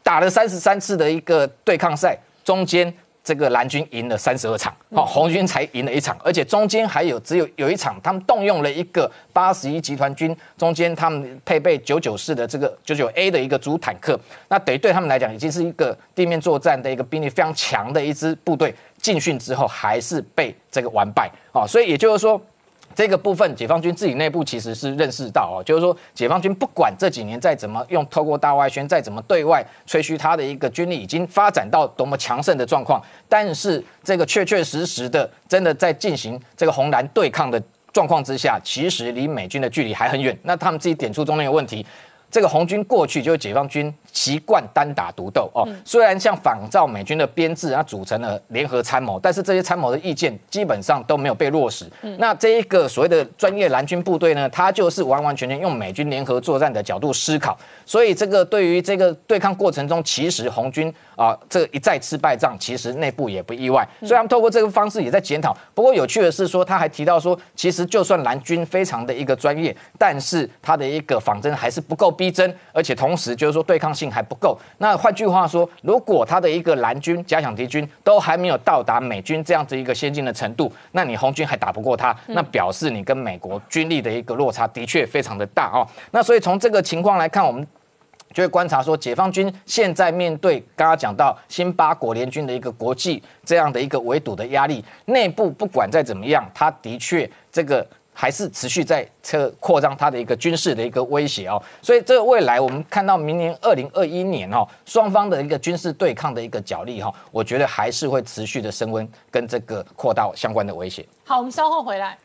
打了三十三次的一个对抗赛，中间。这个蓝军赢了三十二场，哦，红军才赢了一场，而且中间还有只有有一场，他们动用了一个八十一集团军，中间他们配备九九式的这个九九 A 的一个主坦克，那等于对他们来讲已经是一个地面作战的一个兵力非常强的一支部队，进训之后还是被这个完败，哦，所以也就是说。这个部分，解放军自己内部其实是认识到哦，就是说，解放军不管这几年再怎么用透过大外宣，再怎么对外吹嘘他的一个军力已经发展到多么强盛的状况，但是这个确确实实的，真的在进行这个红蓝对抗的状况之下，其实离美军的距离还很远。那他们自己点出中间有问题。这个红军过去就是解放军习惯单打独斗哦，虽然像仿照美军的编制，它组成了联合参谋，但是这些参谋的意见基本上都没有被落实。那这一个所谓的专业蓝军部队呢，它就是完完全全用美军联合作战的角度思考，所以这个对于这个对抗过程中，其实红军啊这一再吃败仗，其实内部也不意外。所以他们透过这个方式也在检讨。不过有趣的是说，他还提到说，其实就算蓝军非常的一个专业，但是他的一个仿真还是不够。逼真，而且同时就是说对抗性还不够。那换句话说，如果他的一个蓝军假想敌军都还没有到达美军这样子一个先进的程度，那你红军还打不过他，那表示你跟美国军力的一个落差的确非常的大哦。那所以从这个情况来看，我们就会观察说，解放军现在面对刚刚讲到新八国联军的一个国际这样的一个围堵的压力，内部不管再怎么样，他的确这个。还是持续在测扩张它的一个军事的一个威胁哦，所以这个未来我们看到明年二零二一年哦，双方的一个军事对抗的一个角力哈，我觉得还是会持续的升温跟这个扩大相关的威胁。好，我们稍后回来。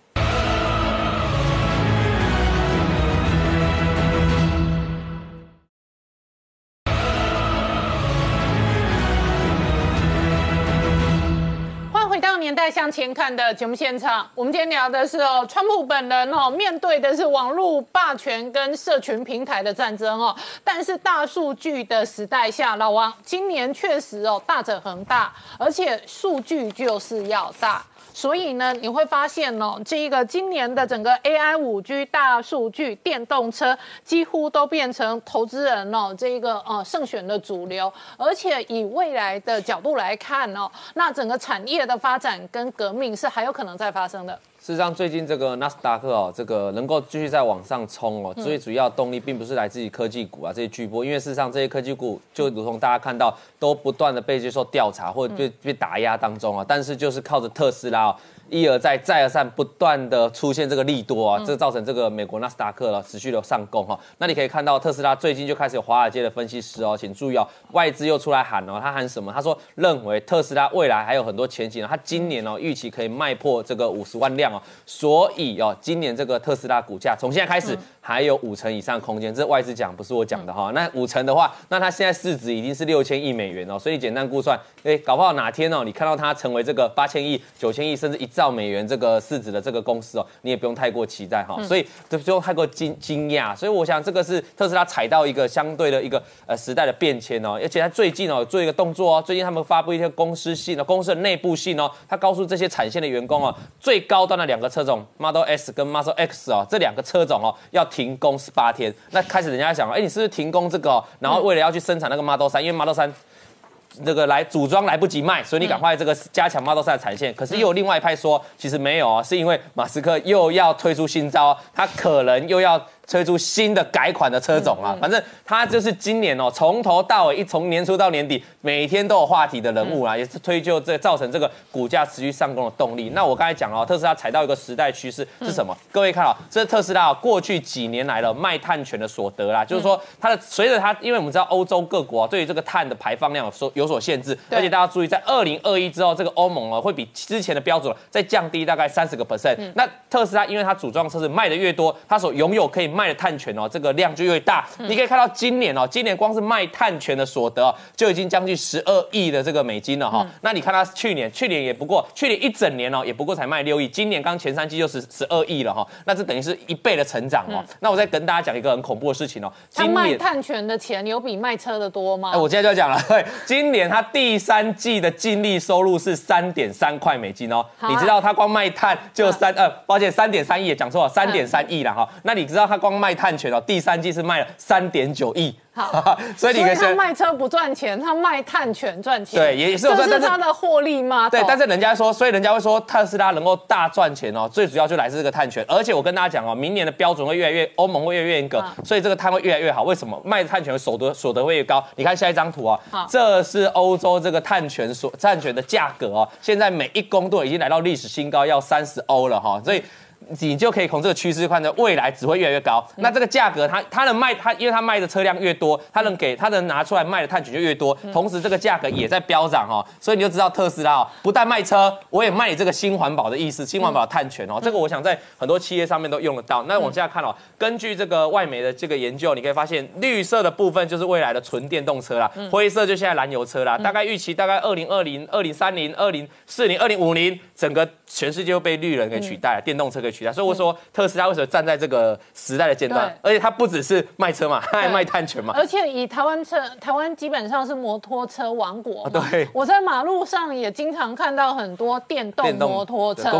年代向前看的节目现场，我们今天聊的是哦，川普本人哦，面对的是网络霸权跟社群平台的战争哦。但是大数据的时代下，老王今年确实哦，大者恒大，而且数据就是要大。所以呢，你会发现哦，这一个今年的整个 AI 五 G 大数据电动车几乎都变成投资人哦这一个呃胜选的主流，而且以未来的角度来看哦，那整个产业的发展跟革命是还有可能再发生的。事实上，最近这个纳斯达克哦，这个能够继续在往上冲哦，最主要动力并不是来自于科技股啊这些巨波，因为事实上这些科技股就如同大家看到，都不断的被接受调查或者被被打压当中啊，但是就是靠着特斯拉。一而再，再而三，不断的出现这个利多啊，这造成这个美国纳斯达克了持续的上攻哈。那你可以看到特斯拉最近就开始有华尔街的分析师哦，请注意哦，外资又出来喊哦，他喊什么？他说认为特斯拉未来还有很多前景，他今年哦预期可以卖破这个五十万辆哦，所以哦，今年这个特斯拉股价从现在开始。还有五成以上空间，这外资讲不是我讲的哈。那五成的话，那它现在市值已经是六千亿美元哦，所以简单估算，哎，搞不好哪天哦，你看到它成为这个八千亿、九千亿甚至一兆美元这个市值的这个公司哦，你也不用太过期待哈。所以就不用太过惊惊讶。所以我想这个是特斯拉踩到一个相对的一个呃时代的变迁哦，而且它最近哦做一个动作哦，最近他们发布一些公司信哦，公司的内部信哦，他告诉这些产线的员工哦，最高端的两个车种 Model S 跟 Model X 哦，这两个车种哦要。停工十八天，那开始人家想，哎，你是不是停工这个？然后为了要去生产那个 Model 三，因为 Model 三那个来组装来不及卖，所以你赶快这个加强 Model 三的产线。可是又有另外一派说，其实没有哦，是因为马斯克又要推出新招，他可能又要。推出新的改款的车种啊，反正他就是今年哦，从头到尾一从年初到年底，每天都有话题的人物啊，也是推就这造成这个股价持续上攻的动力。那我刚才讲哦，特斯拉踩到一个时代趋势是什么？各位看啊，这是特斯拉过去几年来的卖碳权的所得啦，就是说它的随着它，因为我们知道欧洲各国对于这个碳的排放量有所有所限制，而且大家注意，在二零二一之后，这个欧盟哦会比之前的标准再降低大概三十个 percent。那特斯拉因为它组装车子卖的越多，它所拥有可以卖的碳权哦，这个量就越大。你可以看到今年哦，今年光是卖碳权的所得就已经将近十二亿的这个美金了哈。那你看它去年，去年也不过，去年一整年哦，也不过才卖六亿。今年刚前三季就十十二亿了哈，那这等于是一倍的成长哦。那我再跟大家讲一个很恐怖的事情哦，他卖碳权的钱有比卖车的多吗？哎，我现在就要讲了，对，今年它第三季的净利收入是三点三块美金哦。你知道它光卖碳就三呃，抱歉，三点三亿，讲错了，三点三亿了哈。那你知道它光卖碳权哦，第三季是卖了三点九亿。好，所以你以他卖车不赚钱，他卖碳权赚钱。对，也是这是他的获利吗？对，但是人家说，所以人家会说特斯拉能够大赚钱哦，最主要就来自这个碳权。而且我跟大家讲哦，明年的标准会越来越，欧盟会越来越严格，所以这个碳会越来越好。为什么？卖碳权的所得所得会越高。你看下一张图啊，这是欧洲这个碳权所碳权的价格哦，现在每一公吨已经来到历史新高，要三十欧了哈，所以。你就可以从这个趋势看着未来只会越来越高。那这个价格，它它能卖它，因为它卖的车辆越多，它能给它能拿出来卖的碳权就越多，同时这个价格也在飙涨哦。所以你就知道特斯拉哦，不但卖车，我也卖你这个新环保的意思，新环保的碳权哦。这个我想在很多企业上面都用得到。那往下看哦，根据这个外媒的这个研究，你可以发现绿色的部分就是未来的纯电动车啦，灰色就现在燃油车啦。大概预期大概二零二零、二零三零、二零四零、二零五零，整个全世界都被绿人给取代了，电动车给。取代。所以我说特斯拉为什么站在这个时代的尖端，而且它不只是卖车嘛，它还卖碳权嘛。而且以台湾车，台湾基本上是摩托车王国嘛。对，我在马路上也经常看到很多电动摩托车。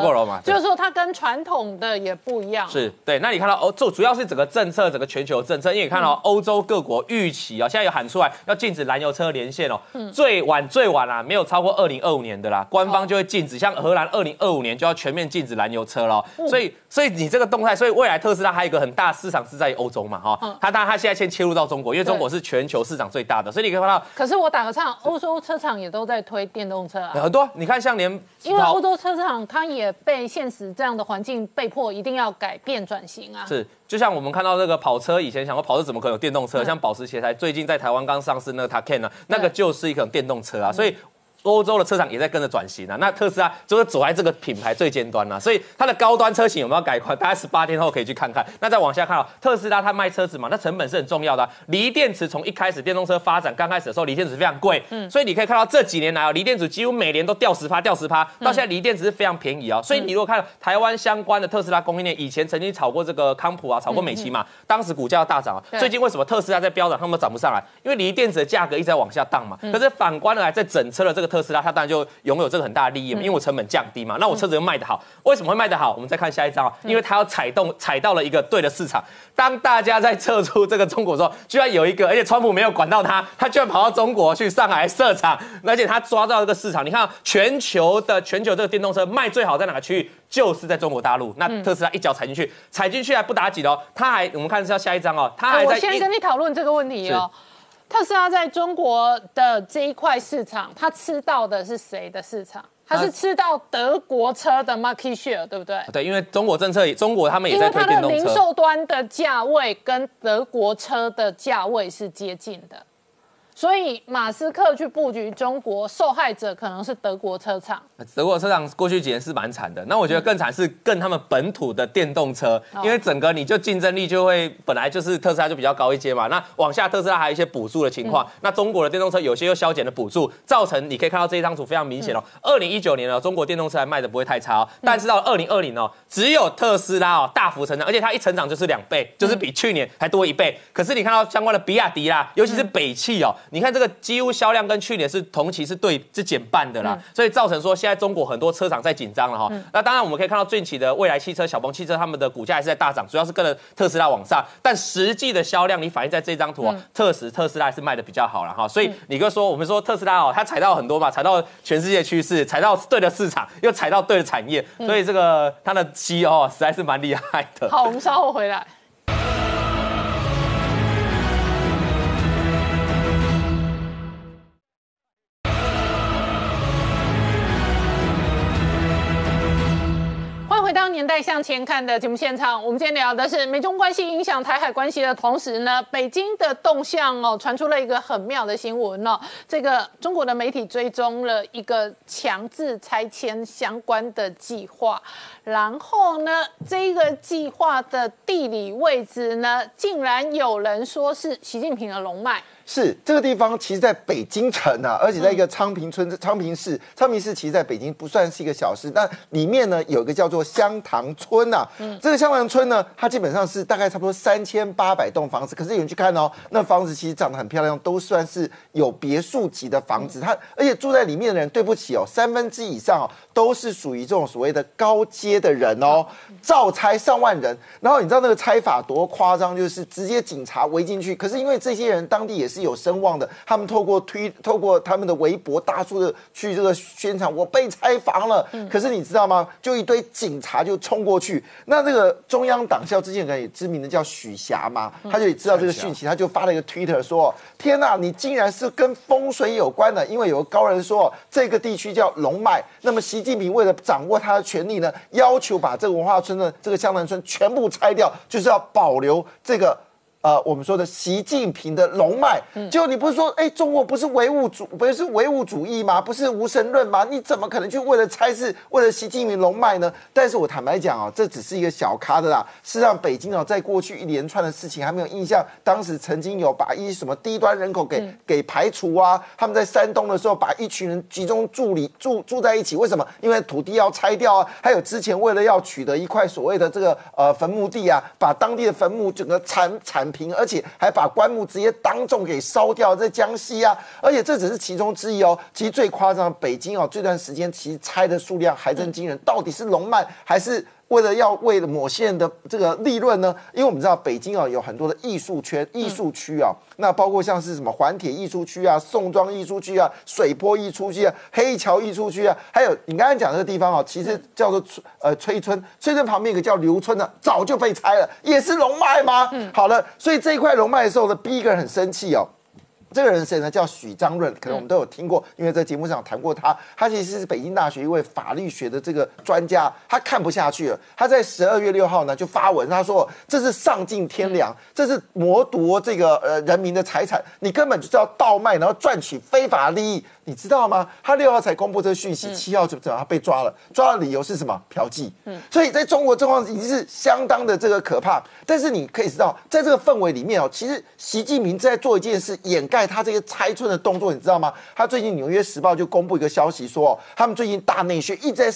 就是说它跟传统的也不一样。是对，那你看到欧主主要是整个政策，整个全球政策，因为你看到欧洲各国预期啊，现在有喊出来要禁止燃油车连线哦，最晚最晚啊，没有超过二零二五年的啦，官方就会禁止，像荷兰二零二五年就要全面禁止燃油车了，所以所以你这个动态，所以未来特斯拉还有一个很大市场是在欧洲嘛，哈，它当然它现在先切入到中国，因为中国是全球市场最大的，所以你可以看到，可是我打个岔，欧洲车厂也都在推电动车啊，很多，你看像连因为欧洲车厂它也被现实这样的环境被迫一定要改变转型啊，是。就像我们看到这个跑车，以前想过跑车怎么可能有电动车？像保时捷才最近在台湾刚上市那个 Taycan 呢，那个就是一个电动车啊，所以。欧洲的车厂也在跟着转型啊，那特斯拉就是走在这个品牌最尖端了，所以它的高端车型有没有改款？大概十八天后可以去看看。那再往下看啊，特斯拉它卖车子嘛，那成本是很重要的。锂电池从一开始电动车发展刚开始的时候，锂电池非常贵，嗯，所以你可以看到这几年来啊，锂电池几乎每年都掉十趴，掉十趴，到现在锂电池是非常便宜啊。所以你如果看台湾相关的特斯拉供应链，以前曾经炒过这个康普啊，炒过美奇嘛，当时股价要大涨啊。最近为什么特斯拉在飙涨，他们涨不上来？因为锂电池的价格一直在往下荡嘛。可是反观来，在整车的这个特斯拉，它当然就拥有这个很大的利益嘛，因为我成本降低嘛，那我车子又卖得好，为什么会卖得好？我们再看下一张啊，因为它要踩动踩到了一个对的市场。当大家在撤出这个中国之后，居然有一个，而且川普没有管到他，他居然跑到中国去上海设厂，而且他抓到这个市场。你看全球的全球这个电动车卖最好在哪个区域？就是在中国大陆。那特斯拉一脚踩进去，踩进去还不打紧哦，他还我们看一下下一张哦，他还在。我先跟你讨论这个问题哦。特斯拉在中国的这一块市场，它吃到的是谁的市场？它是吃到德国车的 market share，对不对？对，因为中国政策，中国他们也在推电动车。零售端的价位跟德国车的价位是接近的。所以马斯克去布局中国，受害者可能是德国车厂。德国车厂过去几年是蛮惨的，那我觉得更惨是更他们本土的电动车，因为整个你就竞争力就会本来就是特斯拉就比较高一阶嘛，那往下特斯拉还有一些补助的情况，那中国的电动车有些又削减了补助，造成你可以看到这一张图非常明显哦。二零一九年呢，中国电动车还卖的不会太差哦，但是到二零二零哦，只有特斯拉哦大幅成长，而且它一成长就是两倍，就是比去年还多一倍。可是你看到相关的比亚迪啦，尤其是北汽哦。你看这个几乎销量跟去年是同期是对是减半的啦，所以造成说现在中国很多车厂在紧张了哈。那当然我们可以看到近期的未来汽车、小鹏汽车他们的股价还是在大涨，主要是跟着特斯拉往上。但实际的销量你反映在这张图，特斯特斯拉是卖的比较好了哈。所以你哥说我们说特斯拉哦，它踩到很多嘛，踩到全世界趋势，踩到对的市场，又踩到对的产业，所以这个它的 CEO 实在是蛮厉害的。好，我们稍后回来。年代向前看的节目现场，我们今天聊的是美中关系影响台海关系的同时呢，北京的动向哦，传出了一个很妙的新闻哦，这个中国的媒体追踪了一个强制拆迁相关的计划，然后呢，这个计划的地理位置呢，竟然有人说是习近平的龙脉。是这个地方，其实在北京城啊，而且在一个昌平村、昌平市。昌平市其实在北京不算是一个小市，但里面呢有一个叫做香塘村呐。嗯，这个香塘村呢，它基本上是大概差不多三千八百栋房子。可是有人去看哦，那房子其实长得很漂亮，都算是有别墅级的房子。它而且住在里面的人，对不起哦，三分之以上哦都是属于这种所谓的高阶的人哦，照拆上万人。然后你知道那个拆法多夸张，就是直接警察围进去。可是因为这些人当地也是。是有声望的，他们透过推，透过他们的微博，大数的去这个宣传，我被拆房了。可是你知道吗？就一堆警察就冲过去。那这个中央党校之前可以知名的叫许霞嘛，他就也知道这个讯息，他就发了一个 Twitter 说：“天哪，你竟然是跟风水有关的！因为有个高人说这个地区叫龙脉，那么习近平为了掌握他的权力呢，要求把这个文化村的这个江南村全部拆掉，就是要保留这个。”呃，我们说的习近平的龙脉，就你不是说，哎，中国不是唯物主，不是唯物主义吗？不是无神论吗？你怎么可能去为了猜是为了习近平龙脉呢？但是我坦白讲啊，这只是一个小咖的啦。事实上，北京啊，在过去一连串的事情还没有印象，当时曾经有把一什么低端人口给给排除啊。他们在山东的时候，把一群人集中住里住住在一起，为什么？因为土地要拆掉啊。还有之前为了要取得一块所谓的这个呃坟墓地啊，把当地的坟墓整个铲铲。平，而且还把棺木直接当众给烧掉，在江西啊，而且这只是其中之一哦。其实最夸张，北京哦，这段时间其实拆的数量还真惊人。到底是龙脉，还是为了要为了某些人的这个利润呢？因为我们知道北京啊有很多的艺术圈、艺术区啊，那包括像是什么环铁艺术区啊、宋庄艺术区啊、水坡艺术区啊、黑桥艺术区啊，还有你刚才讲这个地方啊，其实叫做呃崔村，崔村旁边一个叫刘村的，早就被拆了，也是龙脉吗？嗯，好了，所以这一块龙脉的时候呢，逼一个人很生气哦。这个人谁呢？叫许章润，可能我们都有听过，因为在节目上谈过他。他其实是北京大学一位法律学的这个专家，他看不下去了。他在十二月六号呢就发文，他说这是丧尽天良，这是谋夺这个呃人民的财产，你根本就是要倒卖，然后赚取非法利益。你知道吗？他六号才公布这个讯息，七号就怎么被抓了？抓的理由是什么？嫖妓。嗯，所以在中国状况已经是相当的这个可怕。但是你可以知道，在这个氛围里面哦，其实习近平在做一件事，掩盖他这些拆寸的动作，你知道吗？他最近《纽约时报》就公布一个消息，说他们最近大内宣一直在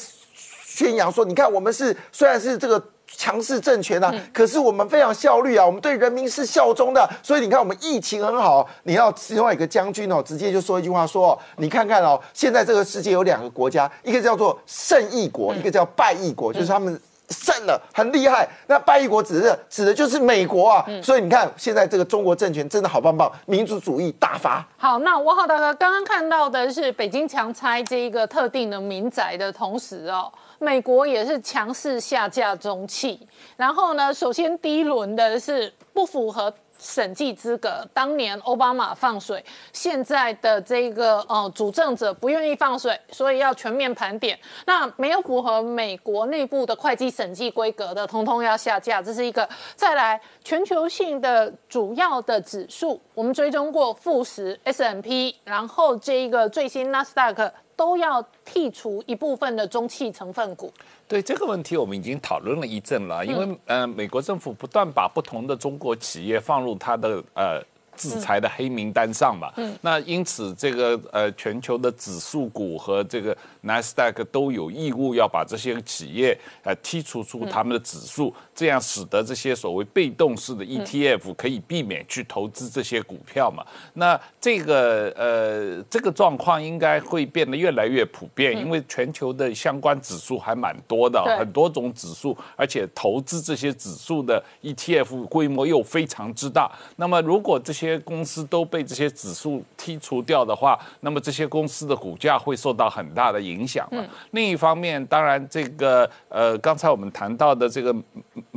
宣扬说，你看我们是虽然是这个。强势政权啊，可是我们非常效率啊，我们对人民是效忠的，所以你看我们疫情很好。你要另外一个将军哦，直接就说一句话说：你看看哦，现在这个世界有两个国家，一个叫做胜义国，一个叫败义国，就是他们胜了很厉害。那败义国指的指的就是美国啊。所以你看现在这个中国政权真的好棒棒，民族主义大发。好，那我好大哥刚刚看到的是北京强拆这一个特定的民宅的同时哦。美国也是强势下架中企，然后呢，首先第一轮的是不符合审计资格，当年奥巴马放水，现在的这个呃主政者不愿意放水，所以要全面盘点。那没有符合美国内部的会计审计规格的，通通要下架，这是一个。再来，全球性的主要的指数，我们追踪过富时 S M P，然后这一个最新纳斯达克。都要剔除一部分的中汽成分股。对这个问题，我们已经讨论了一阵了。因为，呃，美国政府不断把不同的中国企业放入它的呃制裁的黑名单上嘛。嗯。那因此，这个呃全球的指数股和这个。纳斯达克都有义务要把这些企业呃剔除出他们的指数，这样使得这些所谓被动式的 ETF 可以避免去投资这些股票嘛？那这个呃这个状况应该会变得越来越普遍，因为全球的相关指数还蛮多的，很多种指数，而且投资这些指数的 ETF 规模又非常之大。那么如果这些公司都被这些指数剔除掉的话，那么这些公司的股价会受到很大的影。响嘛。另一方面，当然这个呃，刚才我们谈到的这个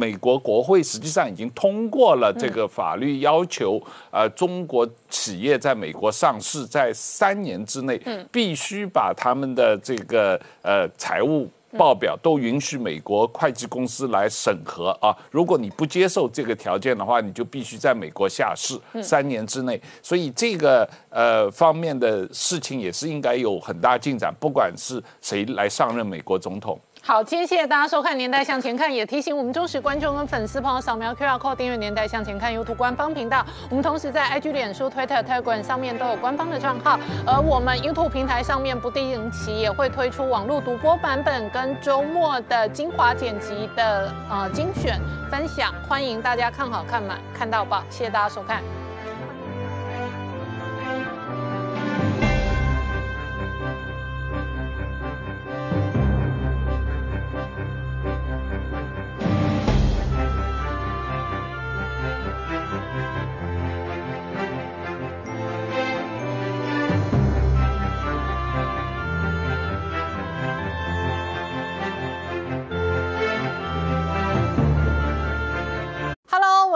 美国国会实际上已经通过了这个法律，要求呃中国企业在美国上市，在三年之内必须把他们的这个呃财务。报表都允许美国会计公司来审核啊！如果你不接受这个条件的话，你就必须在美国下市三年之内。所以这个呃方面的事情也是应该有很大进展，不管是谁来上任美国总统。好，今天谢谢大家收看《年代向前看》，也提醒我们忠实观众跟粉丝朋友扫描 QR Code 订阅《年代向前看》YouTube 官方频道。我们同时在 IG、脸书、Twitter、Telegram 上面都有官方的账号，而我们 YouTube 平台上面不定期也会推出网络独播版本跟周末的精华剪辑的呃精选分享，欢迎大家看好看满看到爆，谢谢大家收看。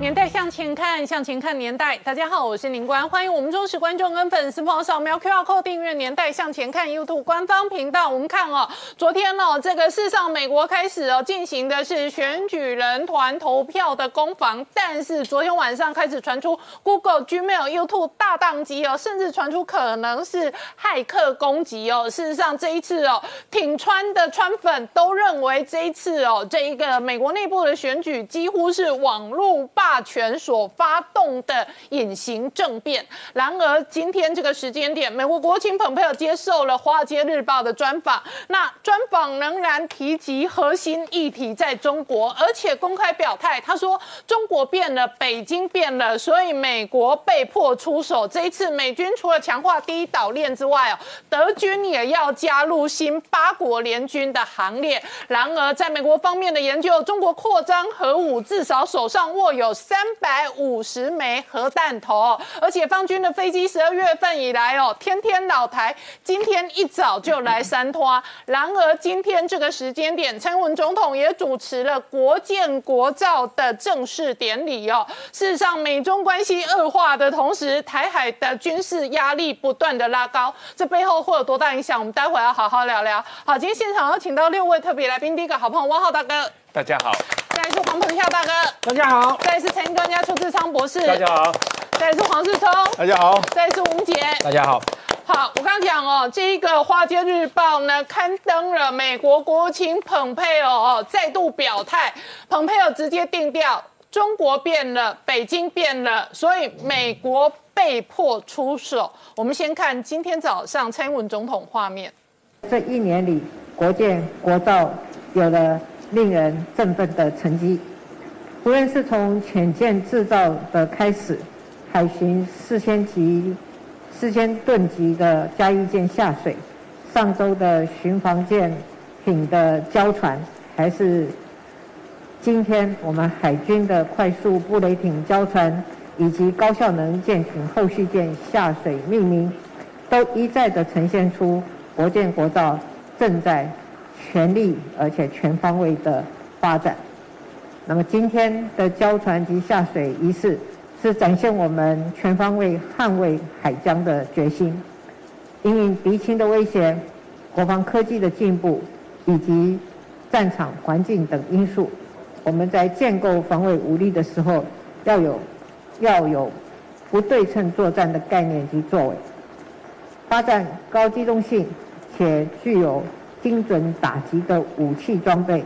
年代向前看，向前看年代。大家好，我是林官，欢迎我们忠实观众跟粉丝朋友扫描 QR Code 订阅《年代向前看》YouTube 官方频道。我们看哦，昨天哦，这个事上美国开始哦进行的是选举人团投票的攻防，但是昨天晚上开始传出 Google、Gmail、YouTube 大宕机哦，甚至传出可能是骇客攻击哦。事实上，这一次哦，挺川的川粉都认为这一次哦，这一个美国内部的选举几乎是网络霸权所发动的隐形政变。然而，今天这个时间点，美国国情蓬佩奥接受了《华尔街日报》的专访，那专访仍然提及核心议题在中国，而且公开表态，他说中国变了，北京变了，所以美国被迫出手。这一次，美军除了强化第一岛链之外，哦，德军也要加入新八国联军的行列。然而，在美国方面的研究，中国扩张核武，至少手上握有三百五十枚核弹头，而且方军的飞机十二月份以来哦，天天老台，今天一早就来 三拖。然而，今天这个时间点，蔡英文总统也主持了国建国造的正式典礼哦。事实上，美中关系恶化的同时，台海的军事压力不断的拉高，这背后会有多大影响？我们待会要好好聊聊。好，今天现场要请到六位特别来宾，第一个好朋友汪浩大哥。大家好，再来是黄鹏跳大哥，大家好；再来是财经专家邱志昌博士，大家好；再来是黄世聪，大家好；再来是吴杰，大家好。好，我刚刚讲哦，这一个《华尔街日报》呢刊登了美国国务卿蓬佩奥哦再度表态，蓬佩奥直接定调，中国变了，北京变了，所以美国被迫出手。我们先看今天早上蔡英文总统画面，这一年里，国建国造有了。令人振奋的成绩，无论是从潜舰制造的开始，海巡四千级、四千吨级的加一舰下水，上周的巡防舰艇的交船，还是今天我们海军的快速布雷艇交船，以及高效能舰艇后续舰下水命名，都一再的呈现出国建国造正在。全力而且全方位的发展。那么今天的交船及下水仪式，是展现我们全方位捍卫海疆的决心。因应敌情的威胁、国防科技的进步以及战场环境等因素，我们在建构防卫武力的时候，要有要有不对称作战的概念及作为，发展高机动性且具有。精准打击的武器装备，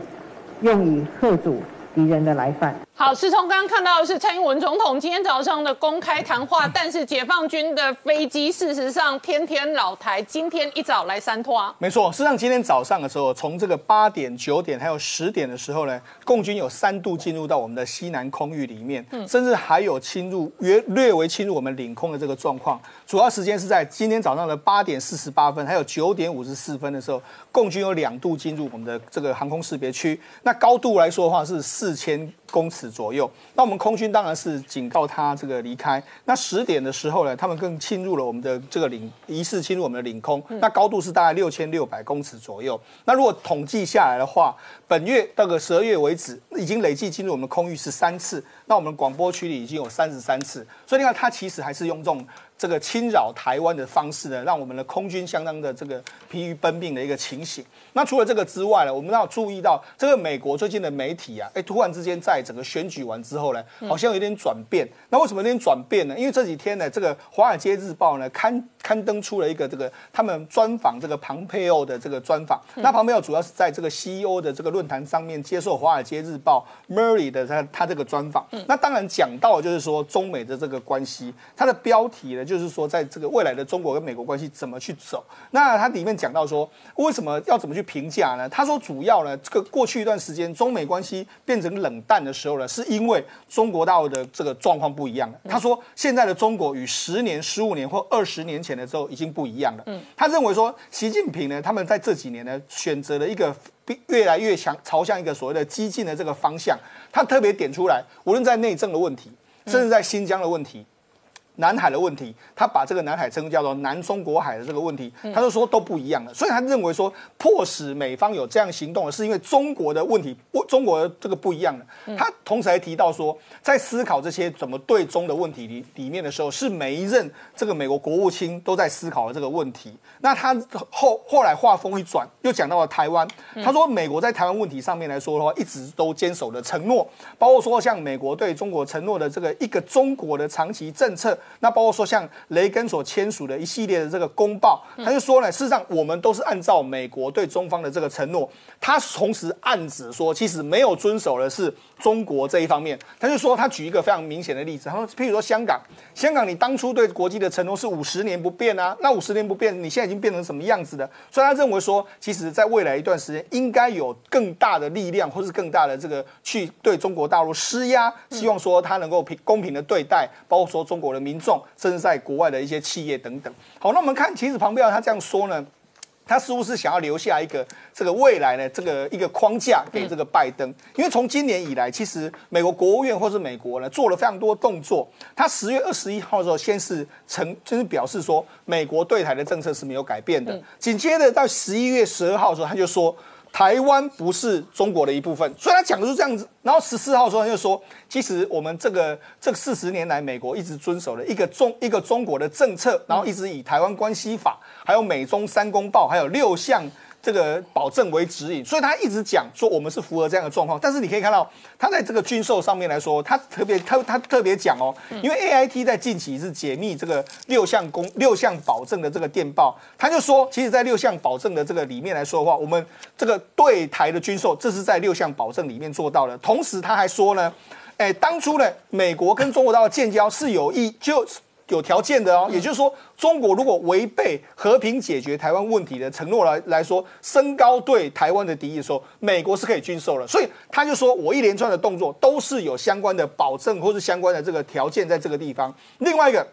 用以吓阻敌人的来犯。好，是从刚刚看到的是蔡英文总统今天早上的公开谈话，但是解放军的飞机事实上天天老台，今天一早来三拖。没错，事实上今天早上的时候，从这个八点、九点还有十点的时候呢，共军有三度进入到我们的西南空域里面，甚至还有侵入约略微侵入我们领空的这个状况。主要时间是在今天早上的八点四十八分，还有九点五十四分的时候，共军有两度进入我们的这个航空识别区。那高度来说的话是四千。公尺左右，那我们空军当然是警告他这个离开。那十点的时候呢，他们更侵入了我们的这个领，疑似侵入我们的领空。那高度是大概六千六百公尺左右。那如果统计下来的话，本月到个十二月为止，已经累计进入我们空域是三次。那我们广播区里已经有三十三次。所以你看，他其实还是用这种。这个侵扰台湾的方式呢，让我们的空军相当的这个疲于奔命的一个情形。那除了这个之外呢，我们要注意到这个美国最近的媒体啊，哎，突然之间在整个选举完之后呢，好像有点转变。那为什么有点转变呢？因为这几天呢，这个《华尔街日报》呢刊刊登出了一个这个他们专访这个庞佩奥的这个专访。那庞佩奥主要是在这个 CEO 的这个论坛上面接受《华尔街日报》Murray 的他他这个专访。那当然讲到就是说中美的这个关系，它的标题呢就。就是说，在这个未来的中国跟美国关系怎么去走？那它里面讲到说，为什么要怎么去评价呢？他说，主要呢，这个过去一段时间中美关系变成冷淡的时候呢，是因为中国大陆的这个状况不一样了他说，现在的中国与十年、十五年或二十年前的时候已经不一样了。嗯，他认为说，习近平呢，他们在这几年呢，选择了一个越来越强朝向一个所谓的激进的这个方向。他特别点出来，无论在内政的问题，甚至在新疆的问题。南海的问题，他把这个南海称叫做南中国海的这个问题，他就说都不一样的，所以他认为说迫使美方有这样行动的是因为中国的问题，不中国的这个不一样的。他同时还提到说，在思考这些怎么对中的问题里里面的时候，是每一任这个美国国务卿都在思考的这个问题。那他后后来话锋一转，又讲到了台湾，他说美国在台湾问题上面来说的话，一直都坚守的承诺，包括说像美国对中国承诺的这个一个中国的长期政策。那包括说像雷根所签署的一系列的这个公报，他就说呢，事实上我们都是按照美国对中方的这个承诺，他同时暗指说，其实没有遵守的是中国这一方面。他就说，他举一个非常明显的例子，他说，譬如说香港，香港你当初对国际的承诺是五十年不变啊，那五十年不变，你现在已经变成什么样子的？所以他认为说，其实在未来一段时间，应该有更大的力量，或是更大的这个去对中国大陆施压，希望说他能够平公平的对待，包括说中国人民众。甚至在国外的一些企业等等。好，那我们看，其实庞贝奥他这样说呢，他似乎是想要留下一个这个未来呢，这个一个框架给这个拜登。因为从今年以来，其实美国国务院或是美国呢做了非常多动作。他十月二十一号的时候，先是成就是表示说，美国对台的政策是没有改变的。紧接着到十一月十二号的时候，他就说。台湾不是中国的一部分，所以他讲的是这样子。然后十四号的时候他就说，其实我们这个这四十年来，美国一直遵守了一个中一个中国的政策，然后一直以台湾关系法，还有美中三公报，还有六项。这个保证为指引，所以他一直讲说我们是符合这样的状况。但是你可以看到，他在这个军售上面来说，他特别他他特别讲哦，因为 A I T 在近期是解密这个六项公六项保证的这个电报，他就说，其实，在六项保证的这个里面来说的话，我们这个对台的军售，这是在六项保证里面做到的。同时，他还说呢，哎，当初呢，美国跟中国大陆建交是有意就。有条件的哦，也就是说，中国如果违背和平解决台湾问题的承诺来来说，升高对台湾的敌意的时候，美国是可以军售了。所以他就说，我一连串的动作都是有相关的保证或是相关的这个条件在这个地方。另外一个，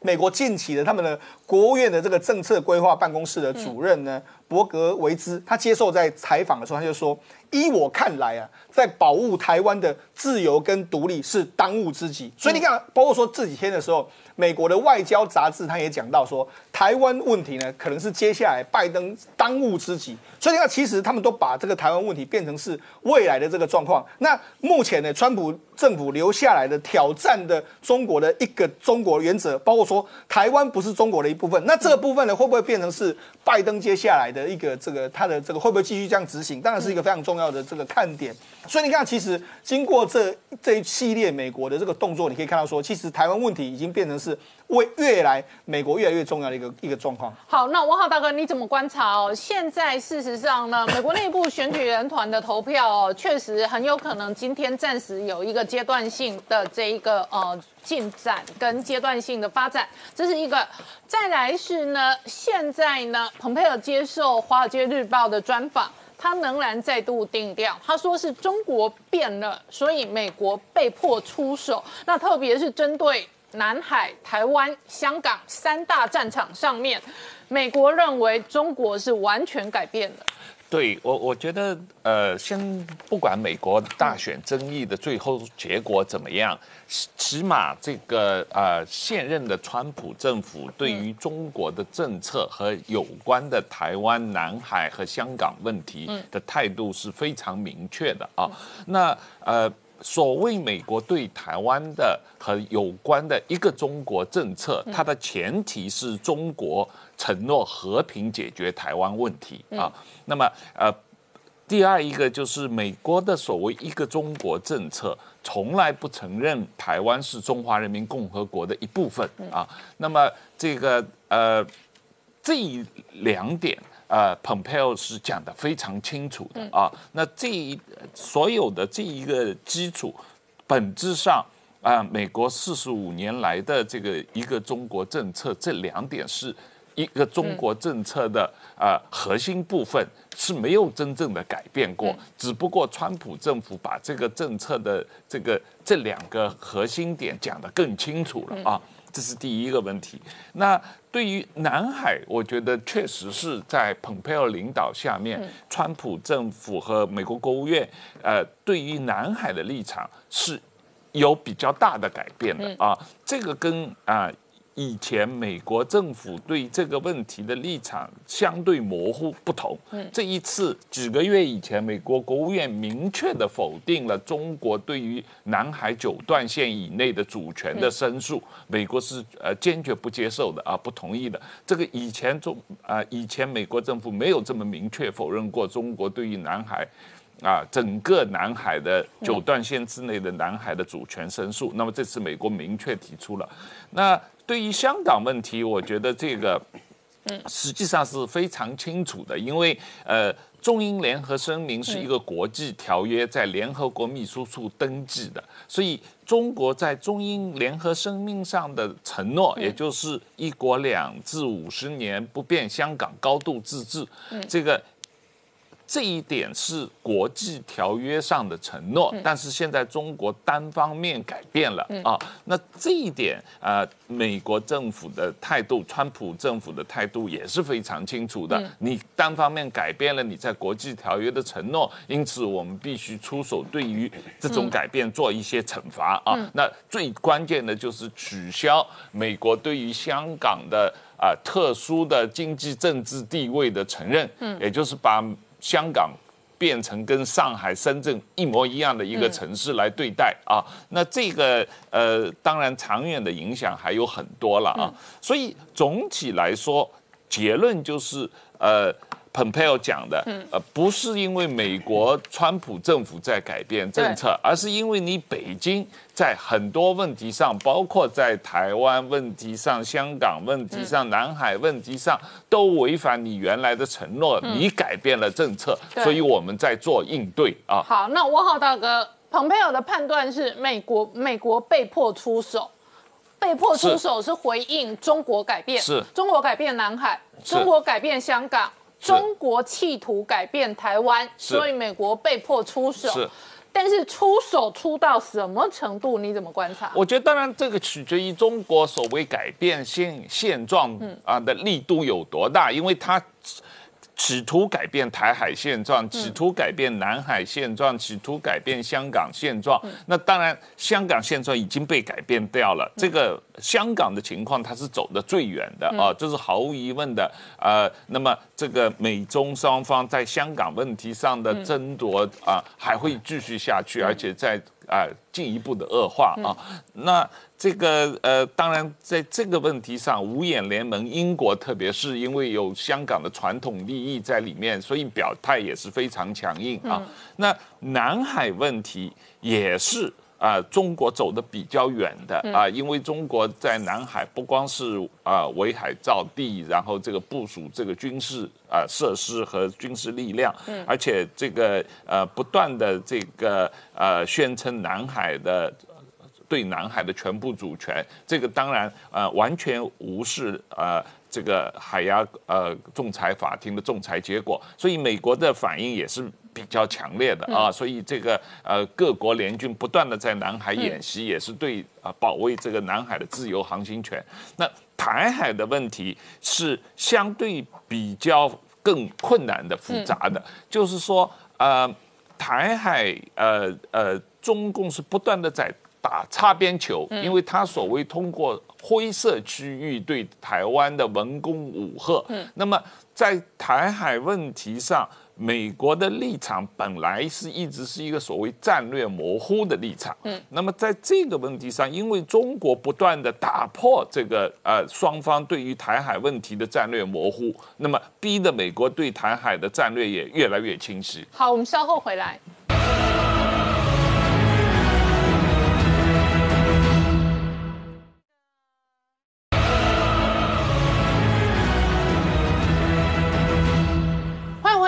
美国近期的他们的国务院的这个政策规划办公室的主任呢，伯格维兹，他接受在采访的时候，他就说，依我看来啊，在保护台湾的自由跟独立是当务之急。所以你看，包括说这几天的时候。美国的外交杂志，他也讲到说，台湾问题呢，可能是接下来拜登当务之急。所以你看，其实他们都把这个台湾问题变成是未来的这个状况。那目前呢，川普政府留下来的挑战的中国的一个中国原则，包括说台湾不是中国的一部分。那这个部分呢，会不会变成是拜登接下来的一个这个他的这个会不会继续这样执行？当然是一个非常重要的这个看点。所以你看，其实经过这这一系列美国的这个动作，你可以看到说，其实台湾问题已经变成是为越来美国越来越重要的一个一个状况。好，那王浩大哥你怎么观察哦？现在事实上呢，美国内部选举人团的投票哦，确实很有可能今天暂时有一个阶段性的这一个呃进展跟阶段性的发展，这是一个。再来是呢，现在呢，蓬佩尔接受《华尔街日报》的专访。他仍然再度定调，他说是中国变了，所以美国被迫出手。那特别是针对南海、台湾、香港三大战场上面，美国认为中国是完全改变了。对我，我觉得，呃，先不管美国大选争议的最后结果怎么样，起码这个呃现任的川普政府对于中国的政策和有关的台湾、南海和香港问题的态度是非常明确的啊。那呃。所谓美国对台湾的和有关的一个中国政策，它的前提是中国承诺和平解决台湾问题啊。那么呃，第二一个就是美国的所谓一个中国政策，从来不承认台湾是中华人民共和国的一部分啊。那么这个呃这两点。呃，Pompeo 是讲的非常清楚的啊。那这一所有的这一个基础，本质上啊，美国四十五年来的这个一个中国政策，这两点是一个中国政策的呃核心部分是没有真正的改变过。只不过川普政府把这个政策的这个这两个核心点讲得更清楚了啊。这是第一个问题。那对于南海，我觉得确实是在蓬佩奥领导下面，川普政府和美国国务院，呃，对于南海的立场是有比较大的改变的啊，这个跟啊。以前美国政府对这个问题的立场相对模糊不同。嗯，这一次几个月以前，美国国务院明确的否定了中国对于南海九段线以内的主权的申诉，美国是呃坚决不接受的啊，不同意的。这个以前中啊，以前美国政府没有这么明确否认过中国对于南海。啊，整个南海的九段线之内的南海的主权申诉，那么这次美国明确提出了。那对于香港问题，我觉得这个，实际上是非常清楚的，因为呃，中英联合声明是一个国际条约，在联合国秘书处登记的，所以中国在中英联合声明上的承诺，也就是一国两制五十年不变，香港高度自治，这个。这一点是国际条约上的承诺，但是现在中国单方面改变了啊。那这一点啊，美国政府的态度，川普政府的态度也是非常清楚的。你单方面改变了你在国际条约的承诺，因此我们必须出手，对于这种改变做一些惩罚啊。那最关键的就是取消美国对于香港的啊特殊的经济政治地位的承认，也就是把。香港变成跟上海、深圳一模一样的一个城市来对待啊，那这个呃，当然长远的影响还有很多了啊。所以总体来说，结论就是呃。蓬佩奥讲的，呃，不是因为美国川普政府在改变政策，而是因为你北京在很多问题上，包括在台湾问题上、香港问题上、南海问题上，都违反你原来的承诺，你改变了政策，所以我们在做应对啊。好，那我好大哥，蓬佩奥的判断是美国美国被迫出手，被迫出手是回应中国改变，是。中国改变南海，中国改变香港。中国企图改变台湾，所以美国被迫出手。是，但是出手出到什么程度？你怎么观察？我觉得，当然这个取决于中国所谓改变现现状啊的力度有多大，因为它。企图改变台海现状，企图改变南海现状，企图改变香港现状。那当然，香港现状已经被改变掉了。这个香港的情况，它是走的最远的啊，这是毫无疑问的。呃，那么这个美中双方在香港问题上的争夺啊，还会继续下去，而且在啊进一步的恶化啊。那。这个呃，当然，在这个问题上，五眼联盟，英国特别是因为有香港的传统利益在里面，所以表态也是非常强硬啊。那南海问题也是啊，中国走的比较远的啊，因为中国在南海不光是啊围海造地，然后这个部署这个军事啊设施和军事力量，而且这个呃不断的这个呃宣称南海的。对南海的全部主权，这个当然呃完全无视呃这个海牙呃仲裁法庭的仲裁结果，所以美国的反应也是比较强烈的啊，所以这个呃各国联军不断的在南海演习，也是对啊保卫这个南海的自由航行权。那台海的问题是相对比较更困难的、复杂的，就是说呃台海呃呃中共是不断的在。打擦边球，因为他所谓通过灰色区域对台湾的文攻武吓，那么在台海问题上，美国的立场本来是一直是一个所谓战略模糊的立场。嗯，那么在这个问题上，因为中国不断的打破这个呃双方对于台海问题的战略模糊，那么逼得美国对台海的战略也越来越清晰。好，我们稍后回来。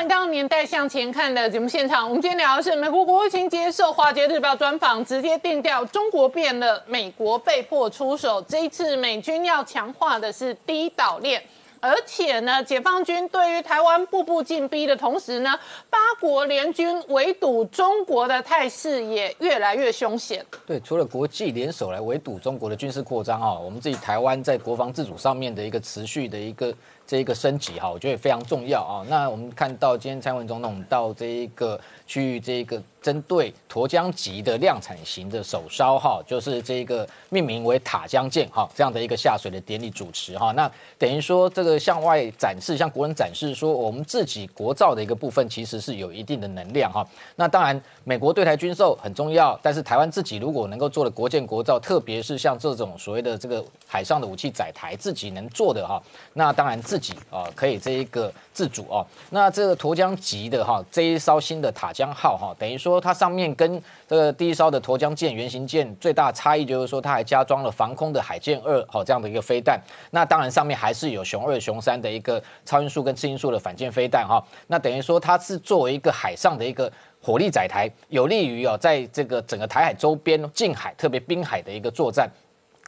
年代向前看的节目现场，我们今天聊的是美国国务卿接受《华尔街日报》专访，直接定调中国变了，美国被迫出手。这一次美军要强化的是低岛链。而且呢，解放军对于台湾步步进逼的同时呢，八国联军围堵中国的态势也越来越凶险。对，除了国际联手来围堵中国的军事扩张啊，我们自己台湾在国防自主上面的一个持续的一个这一个升级哈，我觉得也非常重要啊。那我们看到今天蔡文总统到这一个去这个。针对沱江级的量产型的首烧哈，就是这一个命名为塔江舰哈这样的一个下水的典礼主持哈，那等于说这个向外展示，向国人展示说我们自己国造的一个部分其实是有一定的能量哈。那当然美国对台军售很重要，但是台湾自己如果能够做的国建国造，特别是像这种所谓的这个海上的武器载台自己能做的哈，那当然自己啊可以这一个自主哦。那这个沱江级的哈这一艘新的塔江号哈，等于说。它上面跟这个第一艘的沱江舰原型舰最大差异就是说，它还加装了防空的海舰二好这样的一个飞弹。那当然上面还是有熊二、熊三的一个超音速跟次音速的反舰飞弹哈。那等于说它是作为一个海上的一个火力载台，有利于哦在这个整个台海周边近海，特别滨海的一个作战。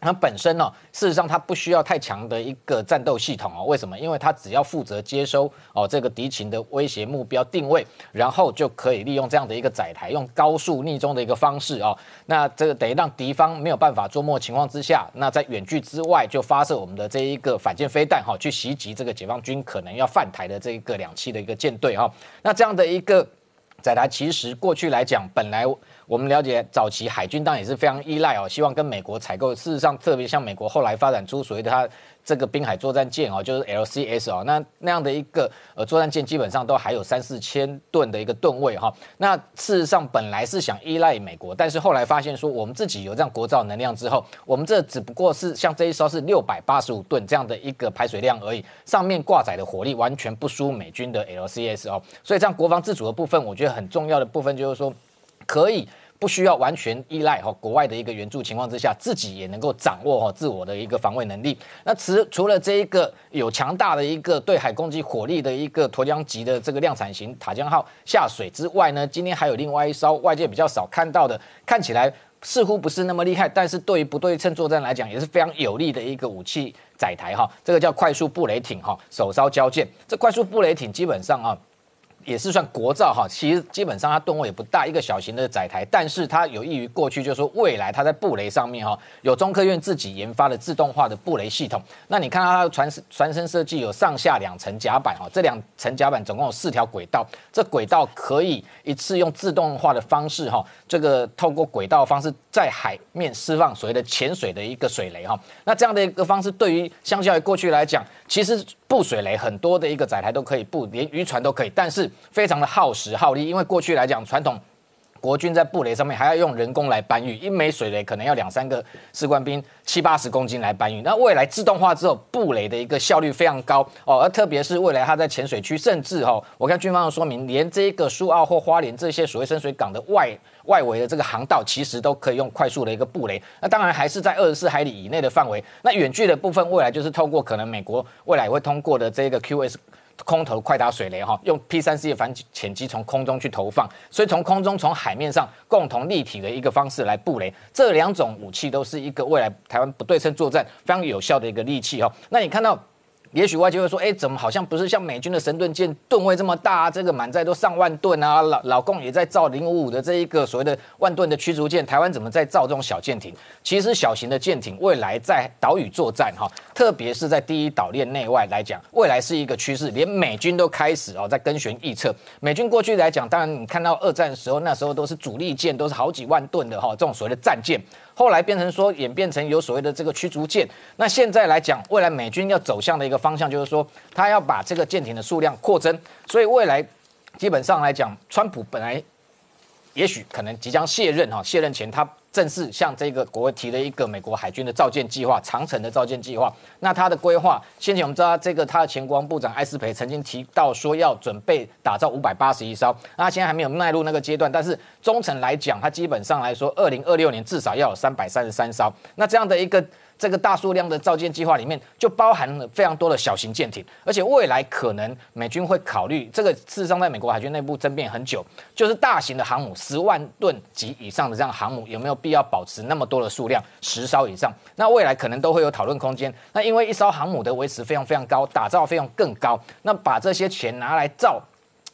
它本身呢，事实上它不需要太强的一个战斗系统哦。为什么？因为它只要负责接收哦这个敌情的威胁目标定位，然后就可以利用这样的一个载台，用高速逆中的一个方式哦。那这个等于让敌方没有办法捉摸情况之下，那在远距之外就发射我们的这一个反舰飞弹哈，去袭击这个解放军可能要犯台的这一个两栖的一个舰队哈。那这样的一个载台，其实过去来讲本来。我们了解早期海军当然也是非常依赖哦，希望跟美国采购。事实上，特别像美国后来发展出所谓的它这个滨海作战舰哦，就是 LCS 哦，那那样的一个呃作战舰基本上都还有三四千吨的一个吨位哈。那事实上本来是想依赖美国，但是后来发现说我们自己有这样国造能量之后，我们这只不过是像这一艘是六百八十五吨这样的一个排水量而已，上面挂载的火力完全不输美军的 LCS 哦。所以这样国防自主的部分，我觉得很重要的部分就是说。可以不需要完全依赖哈国外的一个援助情况之下，自己也能够掌握哈自我的一个防卫能力。那除除了这一个有强大的一个对海攻击火力的一个沱江级的这个量产型塔江号下水之外呢，今天还有另外一艘外界比较少看到的，看起来似乎不是那么厉害，但是对于不对称作战来讲也是非常有利的一个武器载台哈。这个叫快速布雷艇哈，首艘交舰。这快速布雷艇基本上啊。也是算国造哈，其实基本上它吨位也不大，一个小型的载台，但是它有益于过去，就是说未来它在布雷上面哈，有中科院自己研发的自动化的布雷系统。那你看到它的船船身设计有上下两层甲板哈，这两层甲板总共有四条轨道，这轨道可以一次用自动化的方式哈，这个透过轨道方式在海面释放所谓的潜水的一个水雷哈。那这样的一个方式，对于相较于过去来讲，其实布水雷很多的一个载台都可以布，连渔船都可以，但是非常的耗时耗力，因为过去来讲，传统国军在布雷上面还要用人工来搬运，一枚水雷可能要两三个士官兵七八十公斤来搬运。那未来自动化之后，布雷的一个效率非常高哦，而特别是未来它在潜水区，甚至哈，我看军方的说明，连这个苏澳或花莲这些所谓深水港的外外围的这个航道，其实都可以用快速的一个布雷。那当然还是在二十四海里以内的范围。那远距的部分，未来就是透过可能美国未来会通过的这个 QS。空投快打水雷哈，用 P 三 C 反潜机从空中去投放，所以从空中从海面上共同立体的一个方式来布雷，这两种武器都是一个未来台湾不对称作战非常有效的一个利器哈。那你看到？也许外界会说，哎，怎么好像不是像美军的神盾舰吨位这么大？这个满载都上万吨啊！老老共也在造零五五的这一个所谓的万吨的驱逐舰，台湾怎么在造这种小舰艇？其实小型的舰艇未来在岛屿作战，哈，特别是在第一岛链内外来讲，未来是一个趋势，连美军都开始哦在跟旋预测。美军过去来讲，当然你看到二战的时候，那时候都是主力舰，都是好几万吨的哈，这种所谓的战舰。后来变成说演变成有所谓的这个驱逐舰，那现在来讲，未来美军要走向的一个方向就是说，他要把这个舰艇的数量扩增，所以未来基本上来讲，川普本来也许可能即将卸任哈，卸任前他。正式向这个国会提了一个美国海军的造舰计划，长城的造舰计划。那他的规划，先前我们知道，这个他的前国防部长艾斯培曾经提到说要准备打造五百八十一艘，那现在还没有迈入那个阶段。但是中程来讲，他基本上来说，二零二六年至少要有三百三十三艘。那这样的一个。这个大数量的造舰计划里面就包含了非常多的小型舰艇，而且未来可能美军会考虑这个。事实上，在美国海军内部争辩很久，就是大型的航母十万吨级以上的这样航母有没有必要保持那么多的数量，十艘以上？那未来可能都会有讨论空间。那因为一艘航母的维持费用非常高，打造费用更高，那把这些钱拿来造。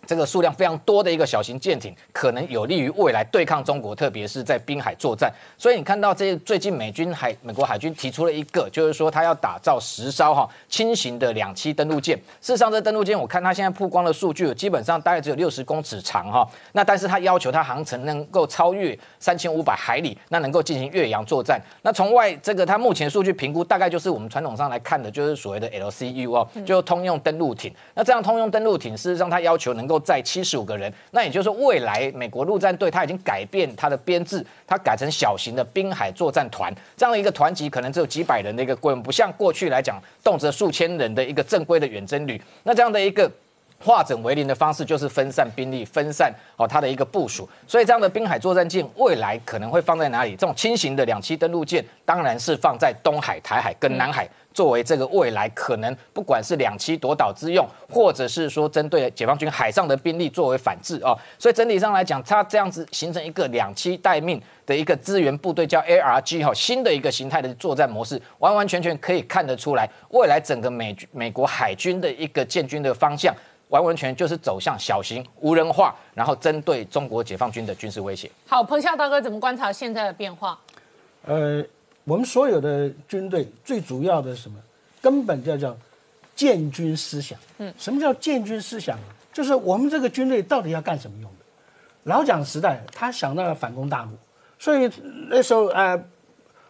这个数量非常多的一个小型舰艇，可能有利于未来对抗中国，特别是在滨海作战。所以你看到这最近美军海美国海军提出了一个，就是说他要打造十艘哈轻型的两栖登陆舰。事实上，这登陆舰我看它现在曝光的数据，基本上大概只有六十公尺长哈。那但是它要求它航程能够超越三千五百海里，那能够进行越洋作战。那从外这个它目前数据评估，大概就是我们传统上来看的，就是所谓的 LCU 哦，就通用登陆艇。那这样通用登陆艇，事实上它要求能够载七十五个人，那也就是说，未来美国陆战队它已经改变它的编制，它改成小型的滨海作战团，这样的一个团级可能只有几百人的一个规模，不像过去来讲动辄数千人的一个正规的远征旅。那这样的一个化整为零的方式，就是分散兵力，分散哦它的一个部署。所以这样的滨海作战舰未来可能会放在哪里？这种轻型的两栖登陆舰，当然是放在东海、台海跟南海。作为这个未来可能不管是两栖夺岛之用，或者是说针对解放军海上的兵力作为反制哦，所以整体上来讲，它这样子形成一个两栖待命的一个资源部队，叫 ARG 哈，新的一个形态的作战模式，完完全全可以看得出来，未来整个美美国海军的一个建军的方向，完完全就是走向小型无人化，然后针对中国解放军的军事威胁。好，彭夏大哥怎么观察现在的变化？呃。我们所有的军队最主要的什么，根本叫叫建军思想。嗯，什么叫建军思想？就是我们这个军队到底要干什么用的？老蒋时代，他想到了反攻大陆，所以那时候呃，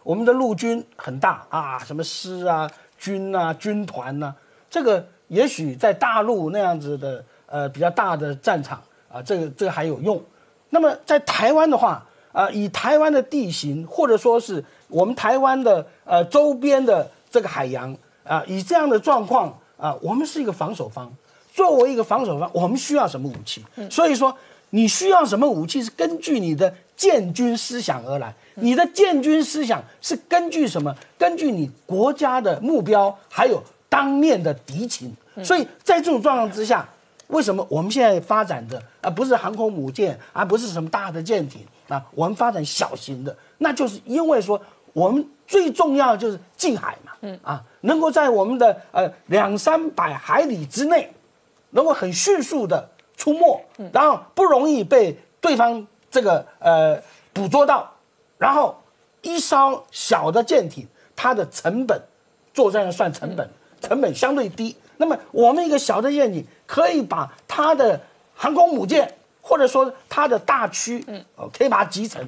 我们的陆军很大啊，什么师啊、军啊、军团呐，这个也许在大陆那样子的呃比较大的战场啊，这个这个还有用。那么在台湾的话啊，以台湾的地形或者说是我们台湾的呃周边的这个海洋啊，以这样的状况啊，我们是一个防守方。作为一个防守方，我们需要什么武器？所以说，你需要什么武器是根据你的建军思想而来。你的建军思想是根据什么？根据你国家的目标，还有当面的敌情。所以在这种状况之下，为什么我们现在发展的啊不是航空母舰，而不是什么大的舰艇啊？我们发展小型的，那就是因为说。我们最重要的就是近海嘛，嗯啊，能够在我们的呃两三百海里之内，能够很迅速的出没，然后不容易被对方这个呃捕捉到，然后一艘小的舰艇，它的成本作战要算成本，成本相对低。那么我们一个小的舰艇可以把它的航空母舰或者说它的大区，嗯，可以把它集成，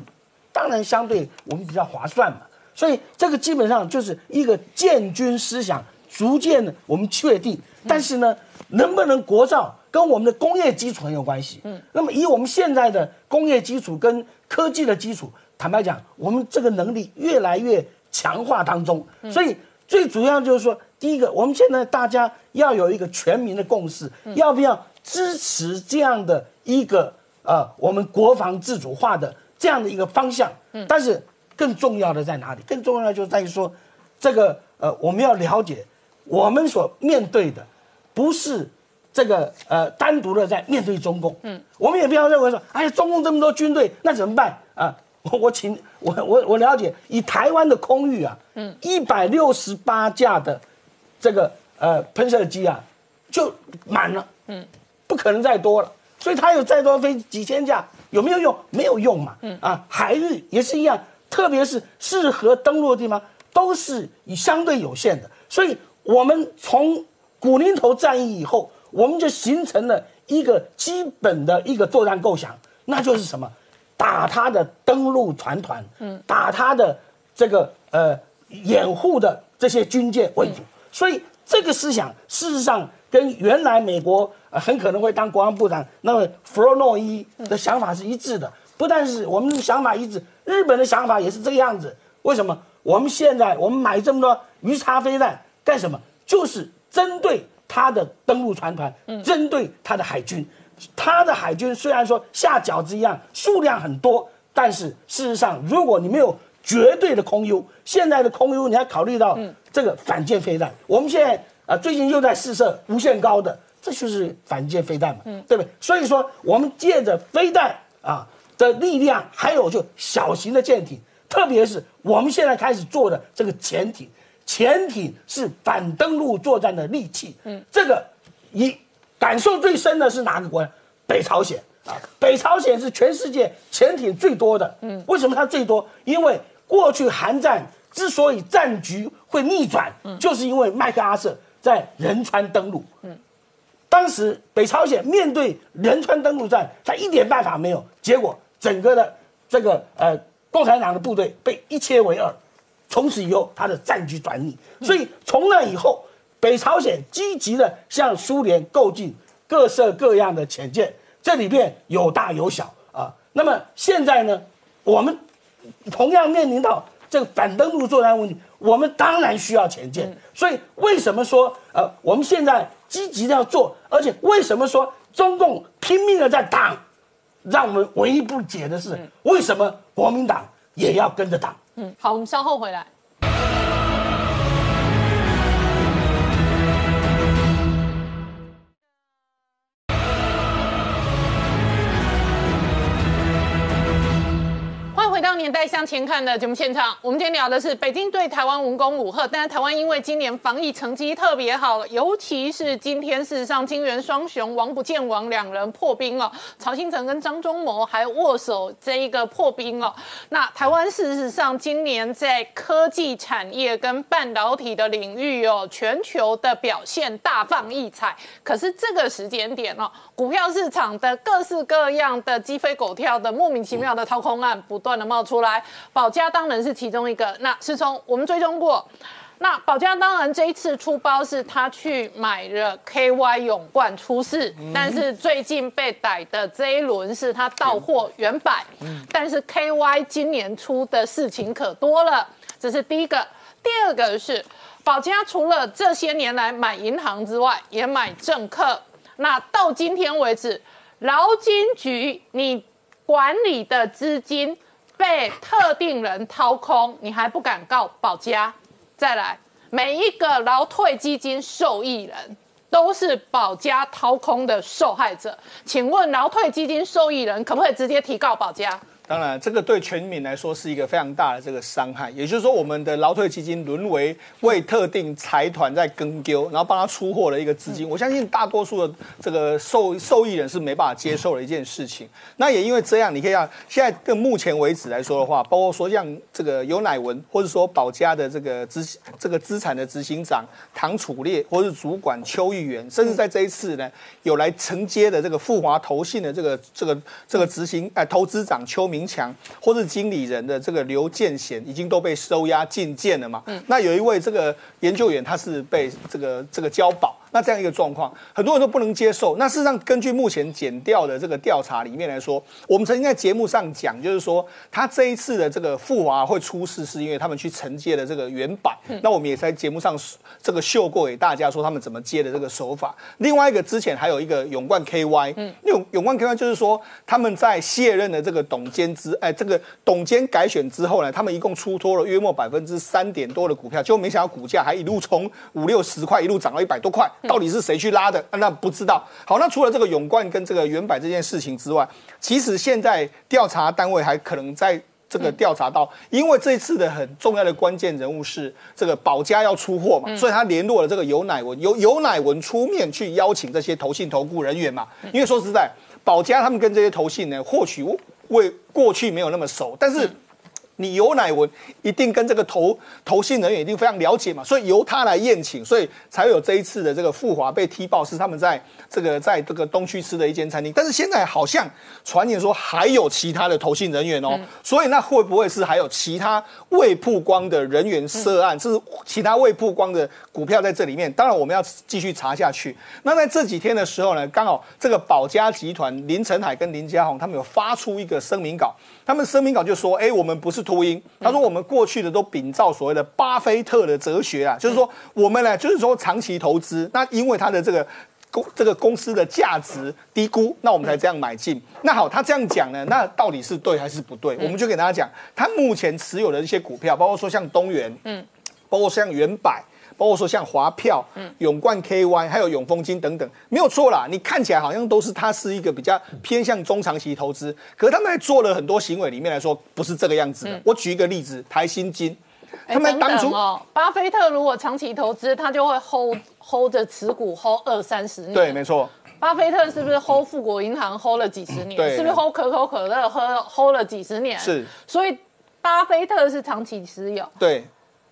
当然相对我们比较划算嘛。所以这个基本上就是一个建军思想，逐渐的我们确定。但是呢，能不能国造，跟我们的工业基础很有关系。嗯，那么以我们现在的工业基础跟科技的基础，坦白讲，我们这个能力越来越强化当中。所以最主要就是说，第一个，我们现在大家要有一个全民的共识，要不要支持这样的一个呃我们国防自主化的这样的一个方向？嗯，但是。更重要的在哪里？更重要的就在于说，这个呃，我们要了解，我们所面对的不是这个呃单独的在面对中共。嗯，我们也不要认为说，哎呀，中共这么多军队，那怎么办啊？我我请我我我了解，以台湾的空域啊，嗯，一百六十八架的这个呃喷射机啊，就满了。嗯，不可能再多了。所以它有再多飞几千架，有没有用？没有用嘛。嗯啊，海域也是一样。特别是适合登陆的地方，都是以相对有限的，所以我们从古林头战役以后，我们就形成了一个基本的一个作战构想，那就是什么，打他的登陆船团，嗯，打他的这个呃掩护的这些军舰为主，所以这个思想事实上跟原来美国很可能会当国防部长那么弗洛诺伊的想法是一致的，不但是我们的想法一致。日本的想法也是这个样子，为什么我们现在我们买这么多鱼叉飞弹干什么？就是针对他的登陆船团，针对他的海军。他的海军虽然说下饺子一样数量很多，但是事实上，如果你没有绝对的空优，现在的空优你要考虑到这个反舰飞弹。我们现在啊，最近又在试射无限高的，这就是反舰飞弹嘛，对不对？所以说，我们借着飞弹啊。的力量，还有就小型的舰艇，特别是我们现在开始做的这个潜艇，潜艇是反登陆作战的利器。嗯，这个，一感受最深的是哪个国家？北朝鲜啊，北朝鲜是全世界潜艇最多的。嗯，为什么它最多？因为过去韩战之所以战局会逆转，就是因为麦克阿瑟在仁川登陆。嗯，当时北朝鲜面对仁川登陆战，他一点办法没有，结果整个的这个呃共产党的部队被一切为二，从此以后他的战局转逆，所以从那以后，北朝鲜积极的向苏联购进各色各样的潜舰，这里面有大有小啊。那么现在呢，我们同样面临到这个反登陆作战问题，我们当然需要前舰。所以为什么说呃我们现在？积极的要做，而且为什么说中共拼命的在挡？让我们唯一不解的是，为什么国民党也要跟着挡？嗯，好，我们稍后回来。年代向前看的节目现场，我们今天聊的是北京对台湾文攻武吓，但是台湾因为今年防疫成绩特别好，尤其是今天事实上金元双雄王不见王两人破冰哦，曹新成跟张忠谋还握手这一个破冰哦。那台湾事实上今年在科技产业跟半导体的领域哦，全球的表现大放异彩。可是这个时间点哦，股票市场的各式各样的鸡飞狗跳的莫名其妙的掏空案不断的。冒出出来，保家当然是其中一个。那是从我们追踪过，那保家当然这一次出包是他去买了 KY 永冠出事，但是最近被逮的这一轮是他到货原版。但是 KY 今年出的事情可多了，这是第一个。第二个是保家除了这些年来买银行之外，也买政客。那到今天为止，劳金局你管理的资金。被特定人掏空，你还不敢告保家？再来，每一个劳退基金受益人都是保家掏空的受害者。请问劳退基金受益人可不可以直接提告保家？当然，这个对全民来说是一个非常大的这个伤害。也就是说，我们的劳退基金沦为为特定财团在跟丢，然后帮他出货的一个资金。我相信大多数的这个受受益人是没办法接受的一件事情。那也因为这样，你可以让现在跟目前为止来说的话，包括说像这个尤乃文，或者说保家的这个资这个资产的执行长唐楚烈，或是主管邱玉元，甚至在这一次呢，有来承接的这个富华投信的这个这个这个执行哎投资长邱。明强或是经理人的这个刘建贤已经都被收押进监了嘛？嗯，那有一位这个研究员，他是被这个这个交保。那这样一个状况，很多人都不能接受。那事实上，根据目前减掉的这个调查里面来说，我们曾经在节目上讲，就是说他这一次的这个富华会出事，是因为他们去承接的这个原版。那我们也在节目上这个秀过给大家，说他们怎么接的这个手法。另外一个之前还有一个永冠 KY，嗯，永永冠 KY 就是说他们在卸任的这个董监之，哎，这个董监改选之后呢，他们一共出脱了约莫百分之三点多的股票，就没想到股价还一路从五六十块一路涨到一百多块。到底是谁去拉的？那不知道。好，那除了这个永冠跟这个原版这件事情之外，其实现在调查单位还可能在这个调查到，因为这一次的很重要的关键人物是这个保家要出货嘛，所以他联络了这个尤乃文，由尤乃文出面去邀请这些投信投顾人员嘛。因为说实在，保家他们跟这些投信呢，或许为过去没有那么熟，但是。你尤乃文一定跟这个投投信人员一定非常了解嘛，所以由他来宴请，所以才有这一次的这个富华被踢爆，是他们在这个在这个东区吃的一间餐厅。但是现在好像传言说还有其他的投信人员哦，所以那会不会是还有其他未曝光的人员涉案，这是其他未曝光的股票在这里面？当然我们要继续查下去。那在这几天的时候呢，刚好这个保家集团林晨海跟林家宏他们有发出一个声明稿。他们声明稿就说：“哎，我们不是秃鹰。”他说：“我们过去的都秉照所谓的巴菲特的哲学啊，就是说我们呢，就是说长期投资。那因为他的这个公这个公司的价值低估，那我们才这样买进。那好，他这样讲呢，那到底是对还是不对？我们就给大家讲，他目前持有的一些股票，包括说像东元，嗯，包括像元百。”包括说像华票、永冠 KY，还有永丰金等等，没有错啦。你看起来好像都是它是一个比较偏向中长期投资，可是他们在做了很多行为里面来说，不是这个样子的。我举一个例子，台新金，他们当初哦，巴菲特如果长期投资，他就会 hold hold 着持股 hold 二三十年。对，没错。巴菲特是不是 hold 富国银行 hold 了几十年？对是不是 hold 可口可乐 hold hold 了几十年？是，所以巴菲特是长期持有。对，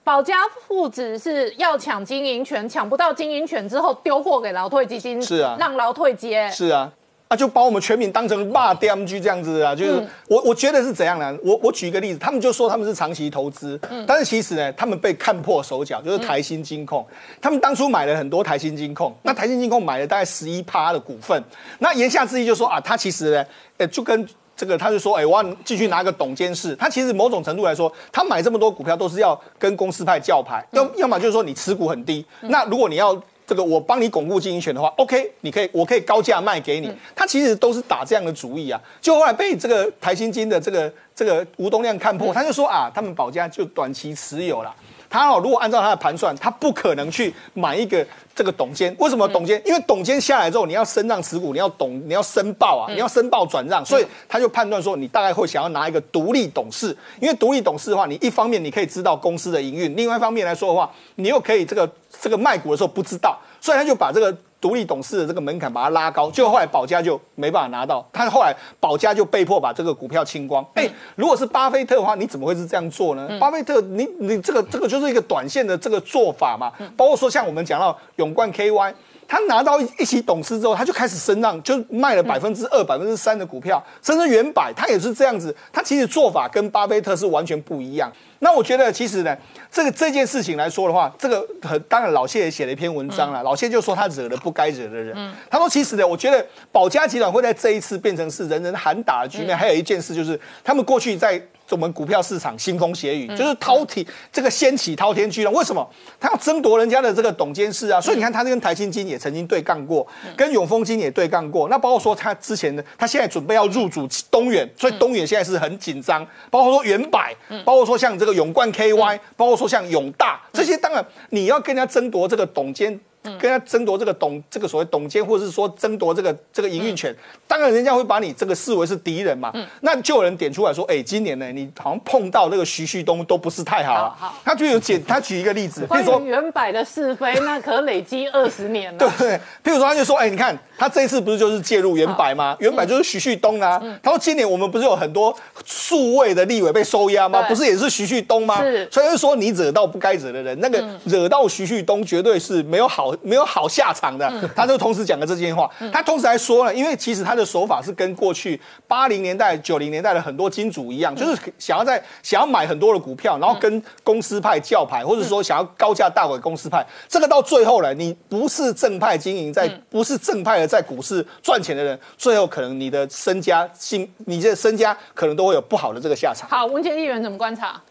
保家父子是要抢经营权，抢不到经营权之后丢货给劳退基金，是啊。让劳退接。是啊。那就把我们全民当成骂 DMG 这样子啊，就是、嗯。我我觉得是怎样呢？我我举一个例子，他们就说他们是长期投资，嗯。但是其实呢，他们被看破手脚，就是台新金控，他们当初买了很多台新金控，那台新金控买了大概十一趴的股份，那言下之意就说啊，他其实呢，呃，就跟这个他就说，哎、我要继续拿个董监事。他其实某种程度来说，他买这么多股票都是要跟公司派叫牌，要要么就是说你持股很低，那如果你要。这个我帮你巩固经营权的话，OK，你可以，我可以高价卖给你。他其实都是打这样的主意啊。就后来被这个台新金的这个这个吴东亮看破，他就说啊，他们保家就短期持有了。他哦，如果按照他的盘算，他不可能去买一个这个董监。为什么董监？因为董监下来之后，你要升让持股，你要董，你要申报啊，你要申报转让，所以他就判断说，你大概会想要拿一个独立董事。因为独立董事的话，你一方面你可以知道公司的营运，另外一方面来说的话，你又可以这个这个卖股的时候不知道，所以他就把这个。独立董事的这个门槛把它拉高，就后来保家就没办法拿到，他后来保家就被迫把这个股票清光。哎、如果是巴菲特的话，你怎么会是这样做呢？巴菲特，你你这个这个就是一个短线的这个做法嘛，包括说像我们讲到永冠 KY。他拿到一一起董事之后，他就开始升让，就卖了百分之二、百分之三的股票，甚至原百，他也是这样子。他其实做法跟巴菲特是完全不一样。那我觉得其实呢，这个这件事情来说的话，这个很当然老谢也写了一篇文章了。老谢就说他惹了不该惹的人。他说其实呢，我觉得保家集团会在这一次变成是人人喊打的局面。还有一件事就是，他们过去在我们股票市场腥风血雨，就是滔天这个掀起滔天巨浪。为什么？他要争夺人家的这个董监事啊，所以你看他跟台新金也曾经对杠过，跟永丰金也对杠过。那包括说他之前的，他现在准备要入主东远，所以东远现在是很紧张。包括说元百，包括说像这个永冠 KY，包括说像永大这些，当然你要跟人家争夺这个董监。跟他争夺这个董这个所谓董监，或者是说争夺这个这个营运权，当然人家会把你这个视为是敌人嘛。那就有人点出来说，哎，今年呢，你好像碰到那个徐旭东都不是太好啊。他就有简，他举一个例子，比如说原百的是非，那可累积二十年了。对 对？譬如说，他就说，哎，你看他这一次不是就是介入原百吗？原百就是徐旭东啊。他说今年我们不是有很多数位的立委被收押吗？不是也是徐旭东吗？是所以就说你惹到不该惹的人，那个惹到徐旭东绝对是没有好没有好下场的。他就同时讲了这件话，他同时还说了，因为其实他的手法是跟过去八零年代、九零年代的很多金主一样，就是想要在想要买很多的股票，然后跟公司派叫牌，或者说想要高价大给公司派。这个到最后呢，你不是正派经营，在不是正派的在股市赚钱的人，最后可能你的身家、性你的身家可能都会有不好的这个下场。好，文杰议员怎么观察？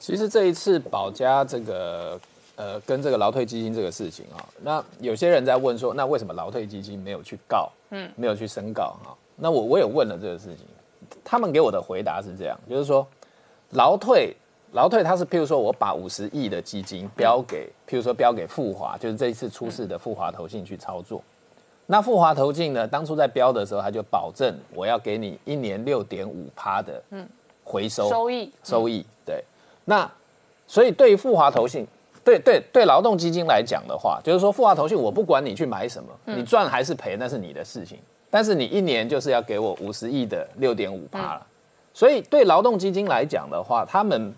其实这一次保家这个呃跟这个劳退基金这个事情啊，那有些人在问说，那为什么劳退基金没有去告，嗯，没有去申告哈？那我我也问了这个事情，他们给我的回答是这样，就是说劳退劳退它是譬如说我把五十亿的基金标给，譬如说标给富华，就是这一次出事的富华投信去操作。那富华投信呢，当初在标的时候，他就保证我要给你一年六点五趴的嗯回收收益收益，对。那所以对于富华投信，对对对劳动基金来讲的话，就是说富华投信，我不管你去买什么，你赚还是赔那是你的事情，但是你一年就是要给我五十亿的六点五趴了。所以对劳动基金来讲的话，他们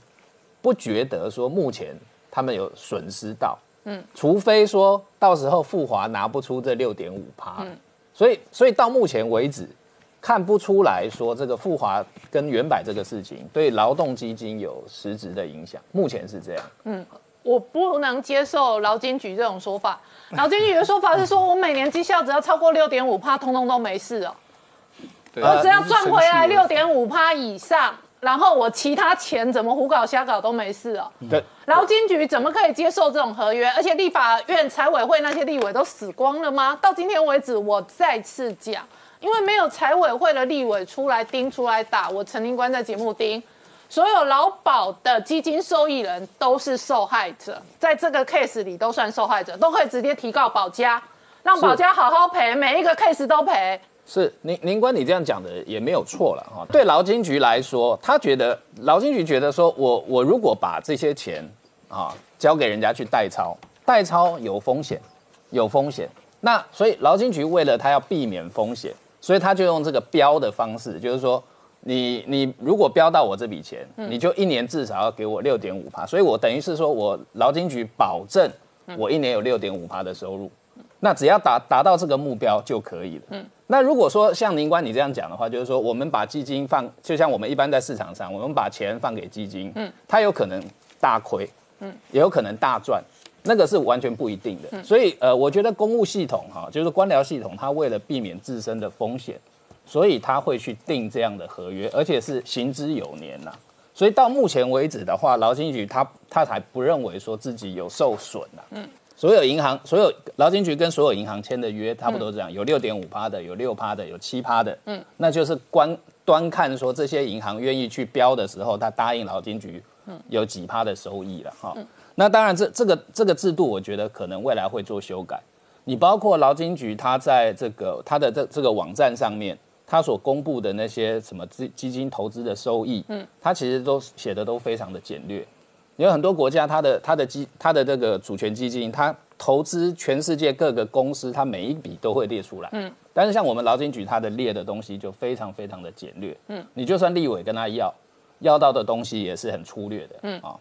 不觉得说目前他们有损失到，嗯，除非说到时候富华拿不出这六点五趴，所以所以到目前为止。看不出来说这个富华跟原百这个事情对劳动基金有实质的影响，目前是这样。我不能接受劳金局这种说法。劳金局的说法是说，我每年绩效只要超过六点五趴，通通都没事哦。我只要赚回来六六点五趴以上，然后我其他钱怎么胡搞瞎搞都没事哦。对，劳金局怎么可以接受这种合约？而且立法院财委会那些立委都死光了吗？到今天为止，我再次讲，因为没有财委会的立委出来盯、出来打，我陈林官在节目盯，所有劳保的基金受益人都是受害者，在这个 case 里都算受害者，都可以直接提告保家，让保家好好赔，每一个 case 都赔。是您您官你这样讲的也没有错了哈。对劳金局来说，他觉得劳金局觉得说我我如果把这些钱啊交给人家去代操，代操有风险，有风险。那所以劳金局为了他要避免风险，所以他就用这个标的方式，就是说你你如果标到我这笔钱，你就一年至少要给我六点五趴，所以我等于是说我劳金局保证我一年有六点五趴的收入，那只要达达到这个目标就可以了。嗯，那如果说像林官你这样讲的话，就是说我们把基金放，就像我们一般在市场上，我们把钱放给基金，嗯，它有可能大亏，嗯，也有可能大赚。那个是完全不一定的，所以呃，我觉得公务系统哈，就是官僚系统，它为了避免自身的风险，所以他会去定这样的合约，而且是行之有年呐。所以到目前为止的话，劳金局他他才不认为说自己有受损呐。嗯，所有银行，所有劳金局跟所有银行签的约差不多这样，有六点五趴的，有六趴的，有七趴的。嗯，那就是观端看说这些银行愿意去标的时候，他答应劳金局，有几趴的收益了哈。那当然，这这个这个制度，我觉得可能未来会做修改。你包括劳金局，他在这个他的这这个网站上面，它所公布的那些什么基基金投资的收益，嗯，他其实都写的都非常的简略。有很多国家，它的它的基它的这个主权基金，它投资全世界各个公司，它每一笔都会列出来，嗯。但是像我们劳金局，它的列的东西就非常非常的简略，嗯。你就算立委跟他要，要到的东西也是很粗略的，嗯啊。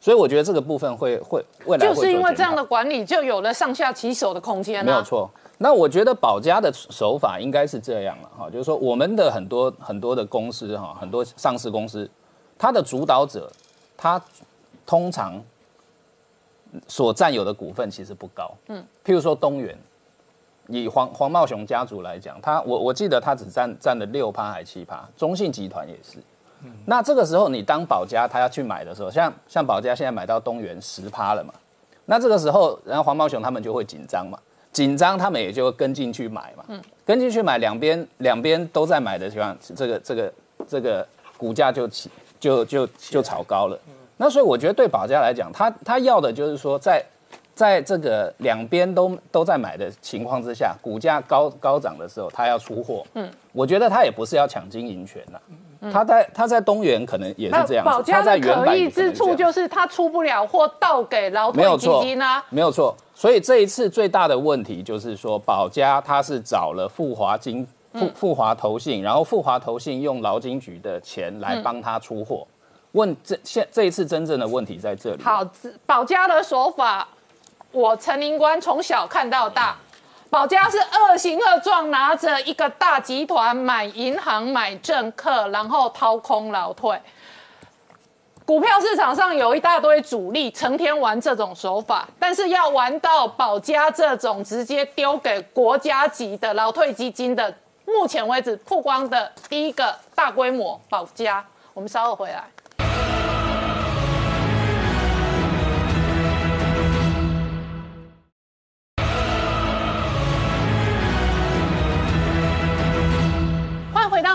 所以我觉得这个部分会会未来就是因为这样的管理，就有了上下其手的空间。没有错。那我觉得保家的手法应该是这样了哈，就是说我们的很多很多的公司哈，很多上市公司，它的主导者，他通常所占有的股份其实不高。嗯。譬如说东元，以黄黄茂雄家族来讲，他我我记得他只占占了六趴还七趴，中信集团也是。嗯那这个时候，你当保家他要去买的时候，像像保家现在买到东元十趴了嘛？那这个时候，然后黄茂雄他们就会紧张嘛，紧张他们也就跟进去买嘛。嗯，跟进去买，两边两边都在买的情况，这个这个这个股价就起就就就炒高了。那所以我觉得对保家来讲，他他要的就是说，在在这个两边都都在买的情况之下，股价高高涨的时候，他要出货。嗯，我觉得他也不是要抢经营权呐。他在他在东元可能也是这样，保家在可疑之处就是他出不了货，倒给劳退基金啊，没有错。所以这一次最大的问题就是说，保家他是找了富华金富富华投信，然后富华投信用劳金局的钱来帮他出货。问这现这一次真正的问题在这里。好，保家的手法，我陈林官从小看到大。保家是恶行恶状，拿着一个大集团买银行、买政客，然后掏空劳退。股票市场上有一大堆主力，成天玩这种手法，但是要玩到保家这种直接丢给国家级的劳退基金的，目前为止曝光的第一个大规模保家，我们稍后回来。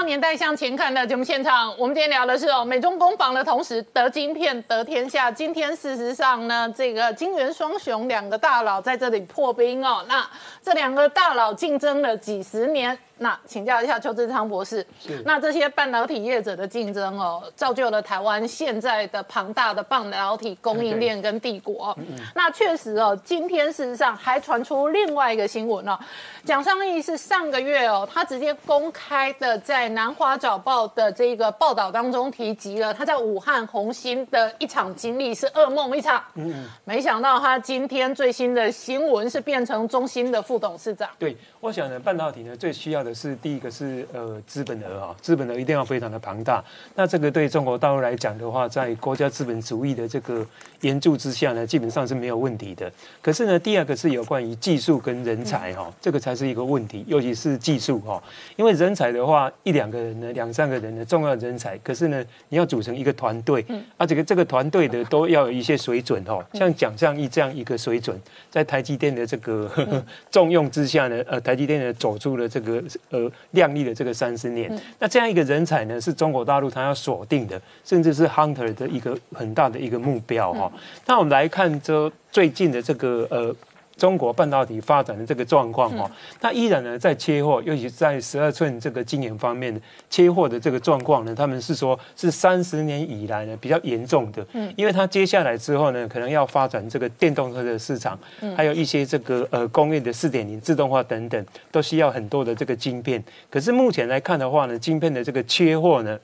年代向前看的节目现场，我们今天聊的是哦，美中攻防的同时得金片得天下。今天事实上呢，这个金元双雄两个大佬在这里破冰哦。那这两个大佬竞争了几十年。那请教一下邱志昌博士，那这些半导体业者的竞争哦，造就了台湾现在的庞大的半导体供应链跟帝国。嗯那确实哦，今天事实上还传出另外一个新闻哦，蒋尚义是上个月哦，他直接公开的在南华早报的这个报道当中提及了他在武汉红星的一场经历是噩梦一场。嗯，没想到他今天最新的新闻是变成中心的副董事长。对，我想呢，半导体呢最需要的。是第一个是呃资本额啊，资本额一定要非常的庞大。那这个对中国大陆来讲的话，在国家资本主义的这个援助之下呢，基本上是没有问题的。可是呢，第二个是有关于技术跟人才哈，这个才是一个问题，尤其是技术哈。因为人才的话，一两个人呢，两三个人的重要人才，可是呢，你要组成一个团队，而且个这个团队的都要有一些水准哈。像蒋尚义这样一个水准，在台积电的这个 重用之下呢，呃，台积电呢走出了这个。呃，亮丽的这个三十年，那这样一个人才呢，是中国大陆它要锁定的，甚至是 Hunter 的一个很大的一个目标哈。那我们来看这最近的这个呃。中国半导体发展的这个状况哈，它依然呢在切货，尤其在十二寸这个晶圆方面的缺货的这个状况呢，他们是说是三十年以来呢比较严重的，嗯，因为它接下来之后呢，可能要发展这个电动车的市场，还有一些这个呃工业的四点零自动化等等，都需要很多的这个晶片。可是目前来看的话呢，晶片的这个缺货呢。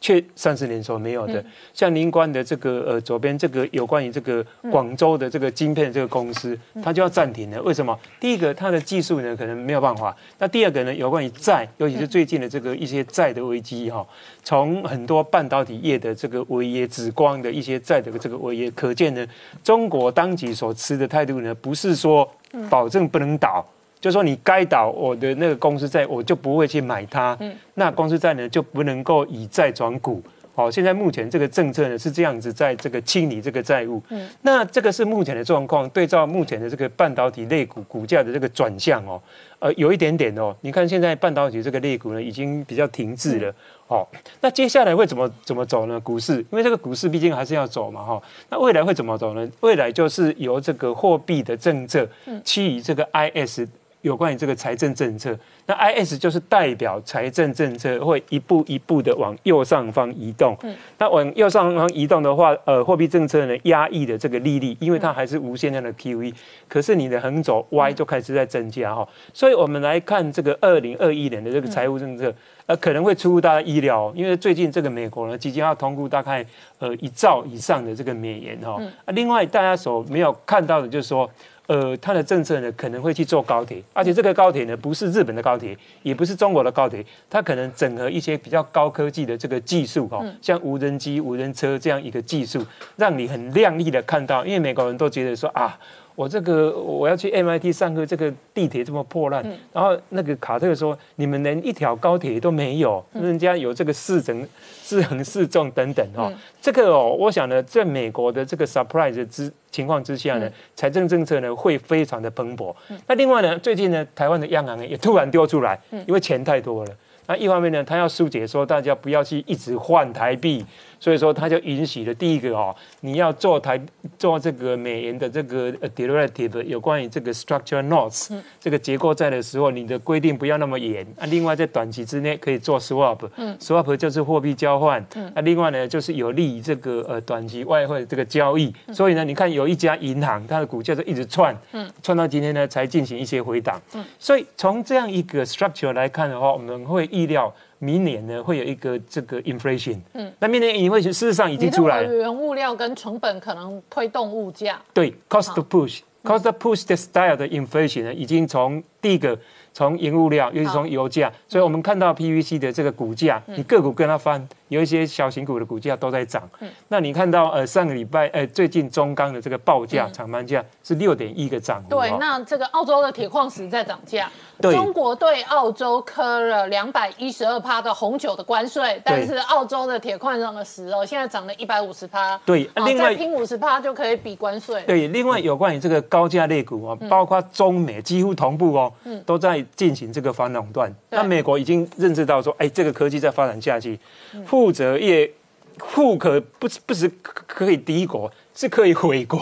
却三十年所没有的，像您关的这个呃左边这个有关于这个广州的这个晶片这个公司，它就要暂停了。为什么？第一个，它的技术呢可能没有办法；那第二个呢，有关于债，尤其是最近的这个一些债的危机哈，从很多半导体业的这个违约、紫光的一些债的这个违约，可见呢，中国当局所持的态度呢，不是说保证不能倒。就说你该倒我的那个公司债，我就不会去买它。嗯，那公司债呢就不能够以债转股。好，现在目前这个政策呢是这样子，在这个清理这个债务。嗯，那这个是目前的状况。对照目前的这个半导体类股股价的这个转向哦，呃，有一点点哦。你看现在半导体这个类股呢已经比较停滞了。哦，那接下来会怎么怎么走呢？股市，因为这个股市毕竟还是要走嘛。哈，那未来会怎么走呢？未来就是由这个货币的政策，基于这个 IS。有关于这个财政政策，那 I S 就是代表财政政策会一步一步的往右上方移动。嗯，那往右上方移动的话，呃，货币政策呢压抑的这个利率，因为它还是无限量的 Q E，可是你的横轴 Y 就开始在增加哈。所以我们来看这个二零二一年的这个财务政策，呃，可能会出乎大家意料，因为最近这个美国呢即将要通过大概呃一兆以上的这个美元哈。啊，另外大家所没有看到的就是说。呃，它的政策呢可能会去做高铁，而且这个高铁呢不是日本的高铁，也不是中国的高铁，它可能整合一些比较高科技的这个技术哈，像无人机、无人车这样一个技术，让你很亮丽的看到，因为美国人都觉得说啊。我这个我要去 MIT 上课，这个地铁这么破烂，然后那个卡特说，你们连一条高铁都没有，人家有这个四层、四横、四纵等等哈。这个哦，我想呢，在美国的这个 surprise 之情况之下呢，财政政策呢会非常的蓬勃。那另外呢，最近呢，台湾的央行也突然丢出来，因为钱太多了。那一方面呢，他要疏解说大家不要去一直换台币。所以说，他就允许了第一个哦，你要做台做这个美元的这个 derivative，有关于这个 structure notes 这个结构债的时候，你的规定不要那么严啊。另外，在短期之内可以做 swap，swap 就是货币交换。那另外呢，就是有利于这个呃短期外汇这个交易。所以呢，你看有一家银行，它的股价就一直窜，窜到今天呢才进行一些回档。所以从这样一个 structure 来看的话，我们会意料。明年呢会有一个这个 inflation，嗯，那明年 inflation 事实上已经出来了，原物料跟成本可能推动物价，对，cost push，cost push 的 style 的 inflation 呢，已经从第一个。从原物料，尤其从油价，所以我们看到 PVC 的这个股价，你个股跟它翻，有一些小型股的股价都在涨。那你看到呃上个礼拜呃最近中钢的这个报价厂盘价是六点一个涨对，那这个澳洲的铁矿石在涨价。中国对澳洲科了两百一十二趴的红酒的关税，但是澳洲的铁矿上的石哦，现在涨了一百五十趴。对，另外拼五十趴就可以比关税。对，另外有关于这个高价类股啊，包括中美几乎同步哦，都在。进行这个反垄断，那美国已经认知到说，哎，这个科技在发展下去，富者也富可不不是可以敌国。是可以回国，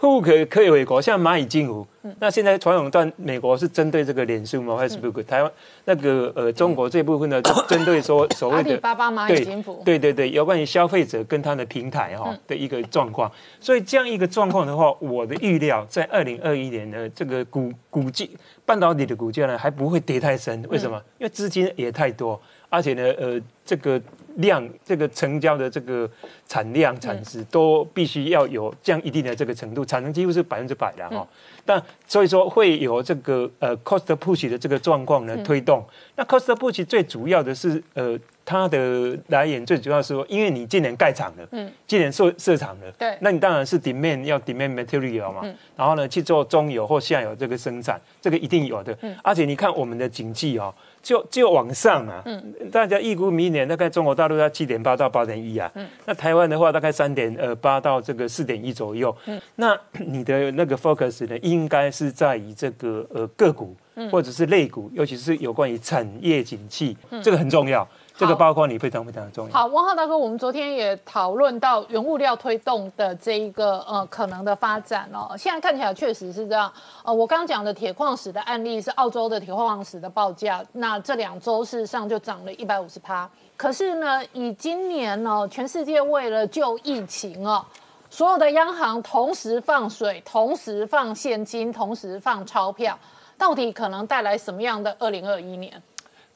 不可可以回国，像蚂蚁金服。那现在传统段美国是针对这个脸书嘛，Facebook，台湾那个呃中国这部分呢，针对说 所谓的巴巴蚂蚁金服，对对对，有关于消费者跟他的平台哈的一个状况。所以这样一个状况的话，我的预料在二零二一年呢，这个股股价半导体的股价呢还不会跌太深。为什么？因为资金也太多，而且呢，呃，这个。量这个成交的这个产量产值都必须要有这样一定的这个程度，产能几乎是百分之百的哈。但所以说会有这个呃 cost push 的这个状况呢推动。那 cost push 最主要的是呃它的来源最主要是说，因为你今年盖厂了，嗯，今年设设厂了，对，那你当然是 demand 要 demand material 嘛，然后呢去做中游或下游这个生产，这个一定有的。嗯。而且你看我们的经济哦。就就往上啊，嗯，大家预估明年大概中国大陆要七点八到八点一啊，嗯，那台湾的话大概三点呃八到这个四点一左右，嗯，那你的那个 focus 呢，应该是在于这个呃个股或者是类股，尤其是有关于产业景气，这个很重要。这个包括你非常非常的重要。好，汪浩大哥，我们昨天也讨论到原物料推动的这一个呃可能的发展哦，现在看起来确实是这样。呃，我刚刚讲的铁矿石的案例是澳洲的铁矿石的报价，那这两周事实上就涨了一百五十趴。可是呢，以今年呢，全世界为了救疫情哦，所有的央行同时放水，同时放现金，同时放钞票，到底可能带来什么样的二零二一年？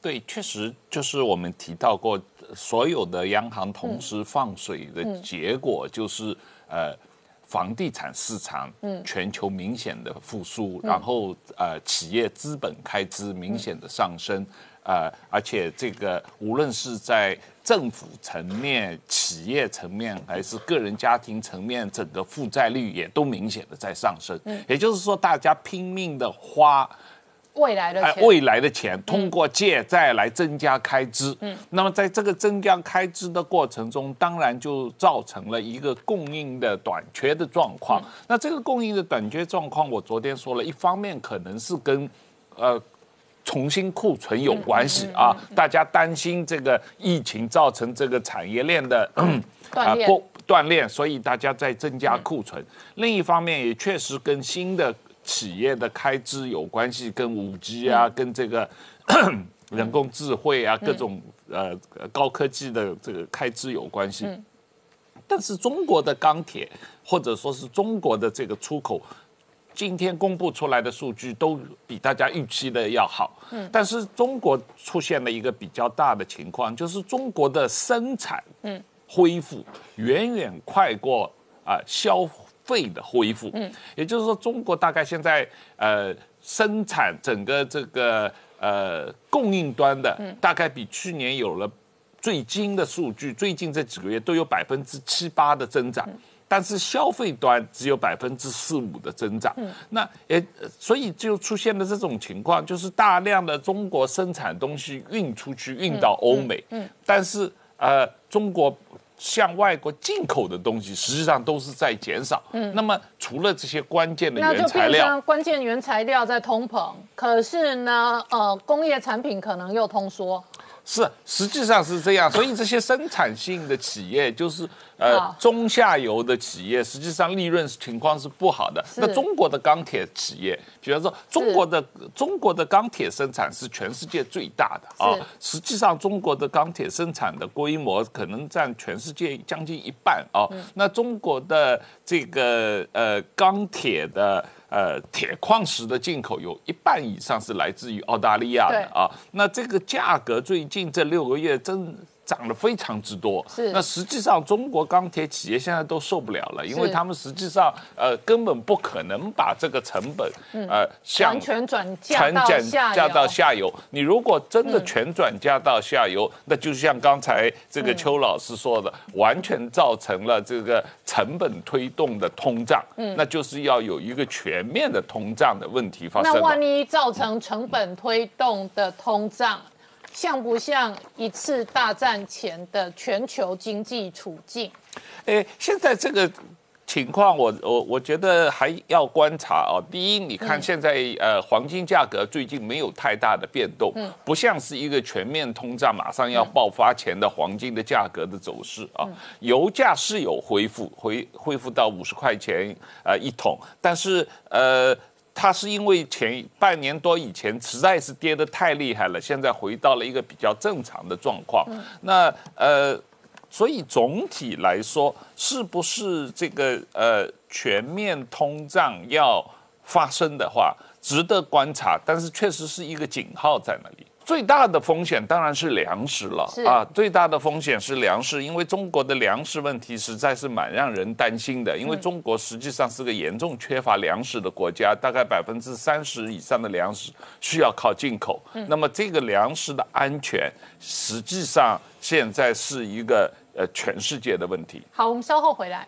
对，确实就是我们提到过，所有的央行同时放水的结果就是，呃，房地产市场全球明显的复苏，然后呃，企业资本开支明显的上升，呃，而且这个无论是在政府层面、企业层面，还是个人家庭层面，整个负债率也都明显的在上升。也就是说，大家拼命的花。未来的钱，未来的钱通过借债来增加开支。嗯，那么在这个增加开支的过程中，当然就造成了一个供应的短缺的状况。那这个供应的短缺状况，我昨天说了一方面可能是跟呃重新库存有关系啊，大家担心这个疫情造成这个产业链的断裂，断裂，所以大家在增加库存。另一方面也确实跟新的。企业的开支有关系，跟五 G 啊，跟这个 人工智慧啊，各种呃高科技的这个开支有关系。但是中国的钢铁或者说是中国的这个出口，今天公布出来的数据都比大家预期的要好。嗯。但是中国出现了一个比较大的情况，就是中国的生产嗯恢复远远快过啊消。费的恢复，嗯，也就是说，中国大概现在呃生产整个这个呃供应端的，大概比去年有了最新的数据，最近这几个月都有百分之七八的增长，但是消费端只有百分之四五的增长，嗯，那也所以就出现了这种情况，就是大量的中国生产东西运出去，运到欧美，嗯，但是呃中国。向外国进口的东西，实际上都是在减少。嗯，那么除了这些关键的原材料，关键原材料在通膨，可是呢，呃，工业产品可能又通缩。是，实际上是这样，所以这些生产性的企业就是。呃，中下游的企业实际上利润情况是不好的。那中国的钢铁企业，比方说中国的中国的钢铁生产是全世界最大的啊。实际上，中国的钢铁生产的规模可能占全世界将近一半啊。那中国的这个呃钢铁的呃铁矿石的进口有一半以上是来自于澳大利亚的啊。那这个价格最近这六个月真。涨了非常之多，是。那实际上中国钢铁企业现在都受不了了，因为他们实际上呃根本不可能把这个成本呃完全转嫁到下嫁到下游。你如果真的全转嫁到下游，那就像刚才这个邱老师说的，完全造成了这个成本推动的通胀，嗯，那就是要有一个全面的通胀的问题发生。那万一造成成本推动的通胀？像不像一次大战前的全球经济处境？诶，现在这个情况，我我我觉得还要观察哦。第一，你看现在呃，黄金价格最近没有太大的变动，不像是一个全面通胀马上要爆发前的黄金的价格的走势啊。油价是有恢复，恢恢复到五十块钱呃一桶，但是呃。它是因为前半年多以前实在是跌得太厉害了，现在回到了一个比较正常的状况。那呃，所以总体来说，是不是这个呃全面通胀要发生的话，值得观察，但是确实是一个警号在那里。最大的风险当然是粮食了啊！最大的风险是粮食，因为中国的粮食问题实在是蛮让人担心的。因为中国实际上是个严重缺乏粮食的国家，大概百分之三十以上的粮食需要靠进口。那么这个粮食的安全，实际上现在是一个呃全世界的问题。好，我们稍后回来。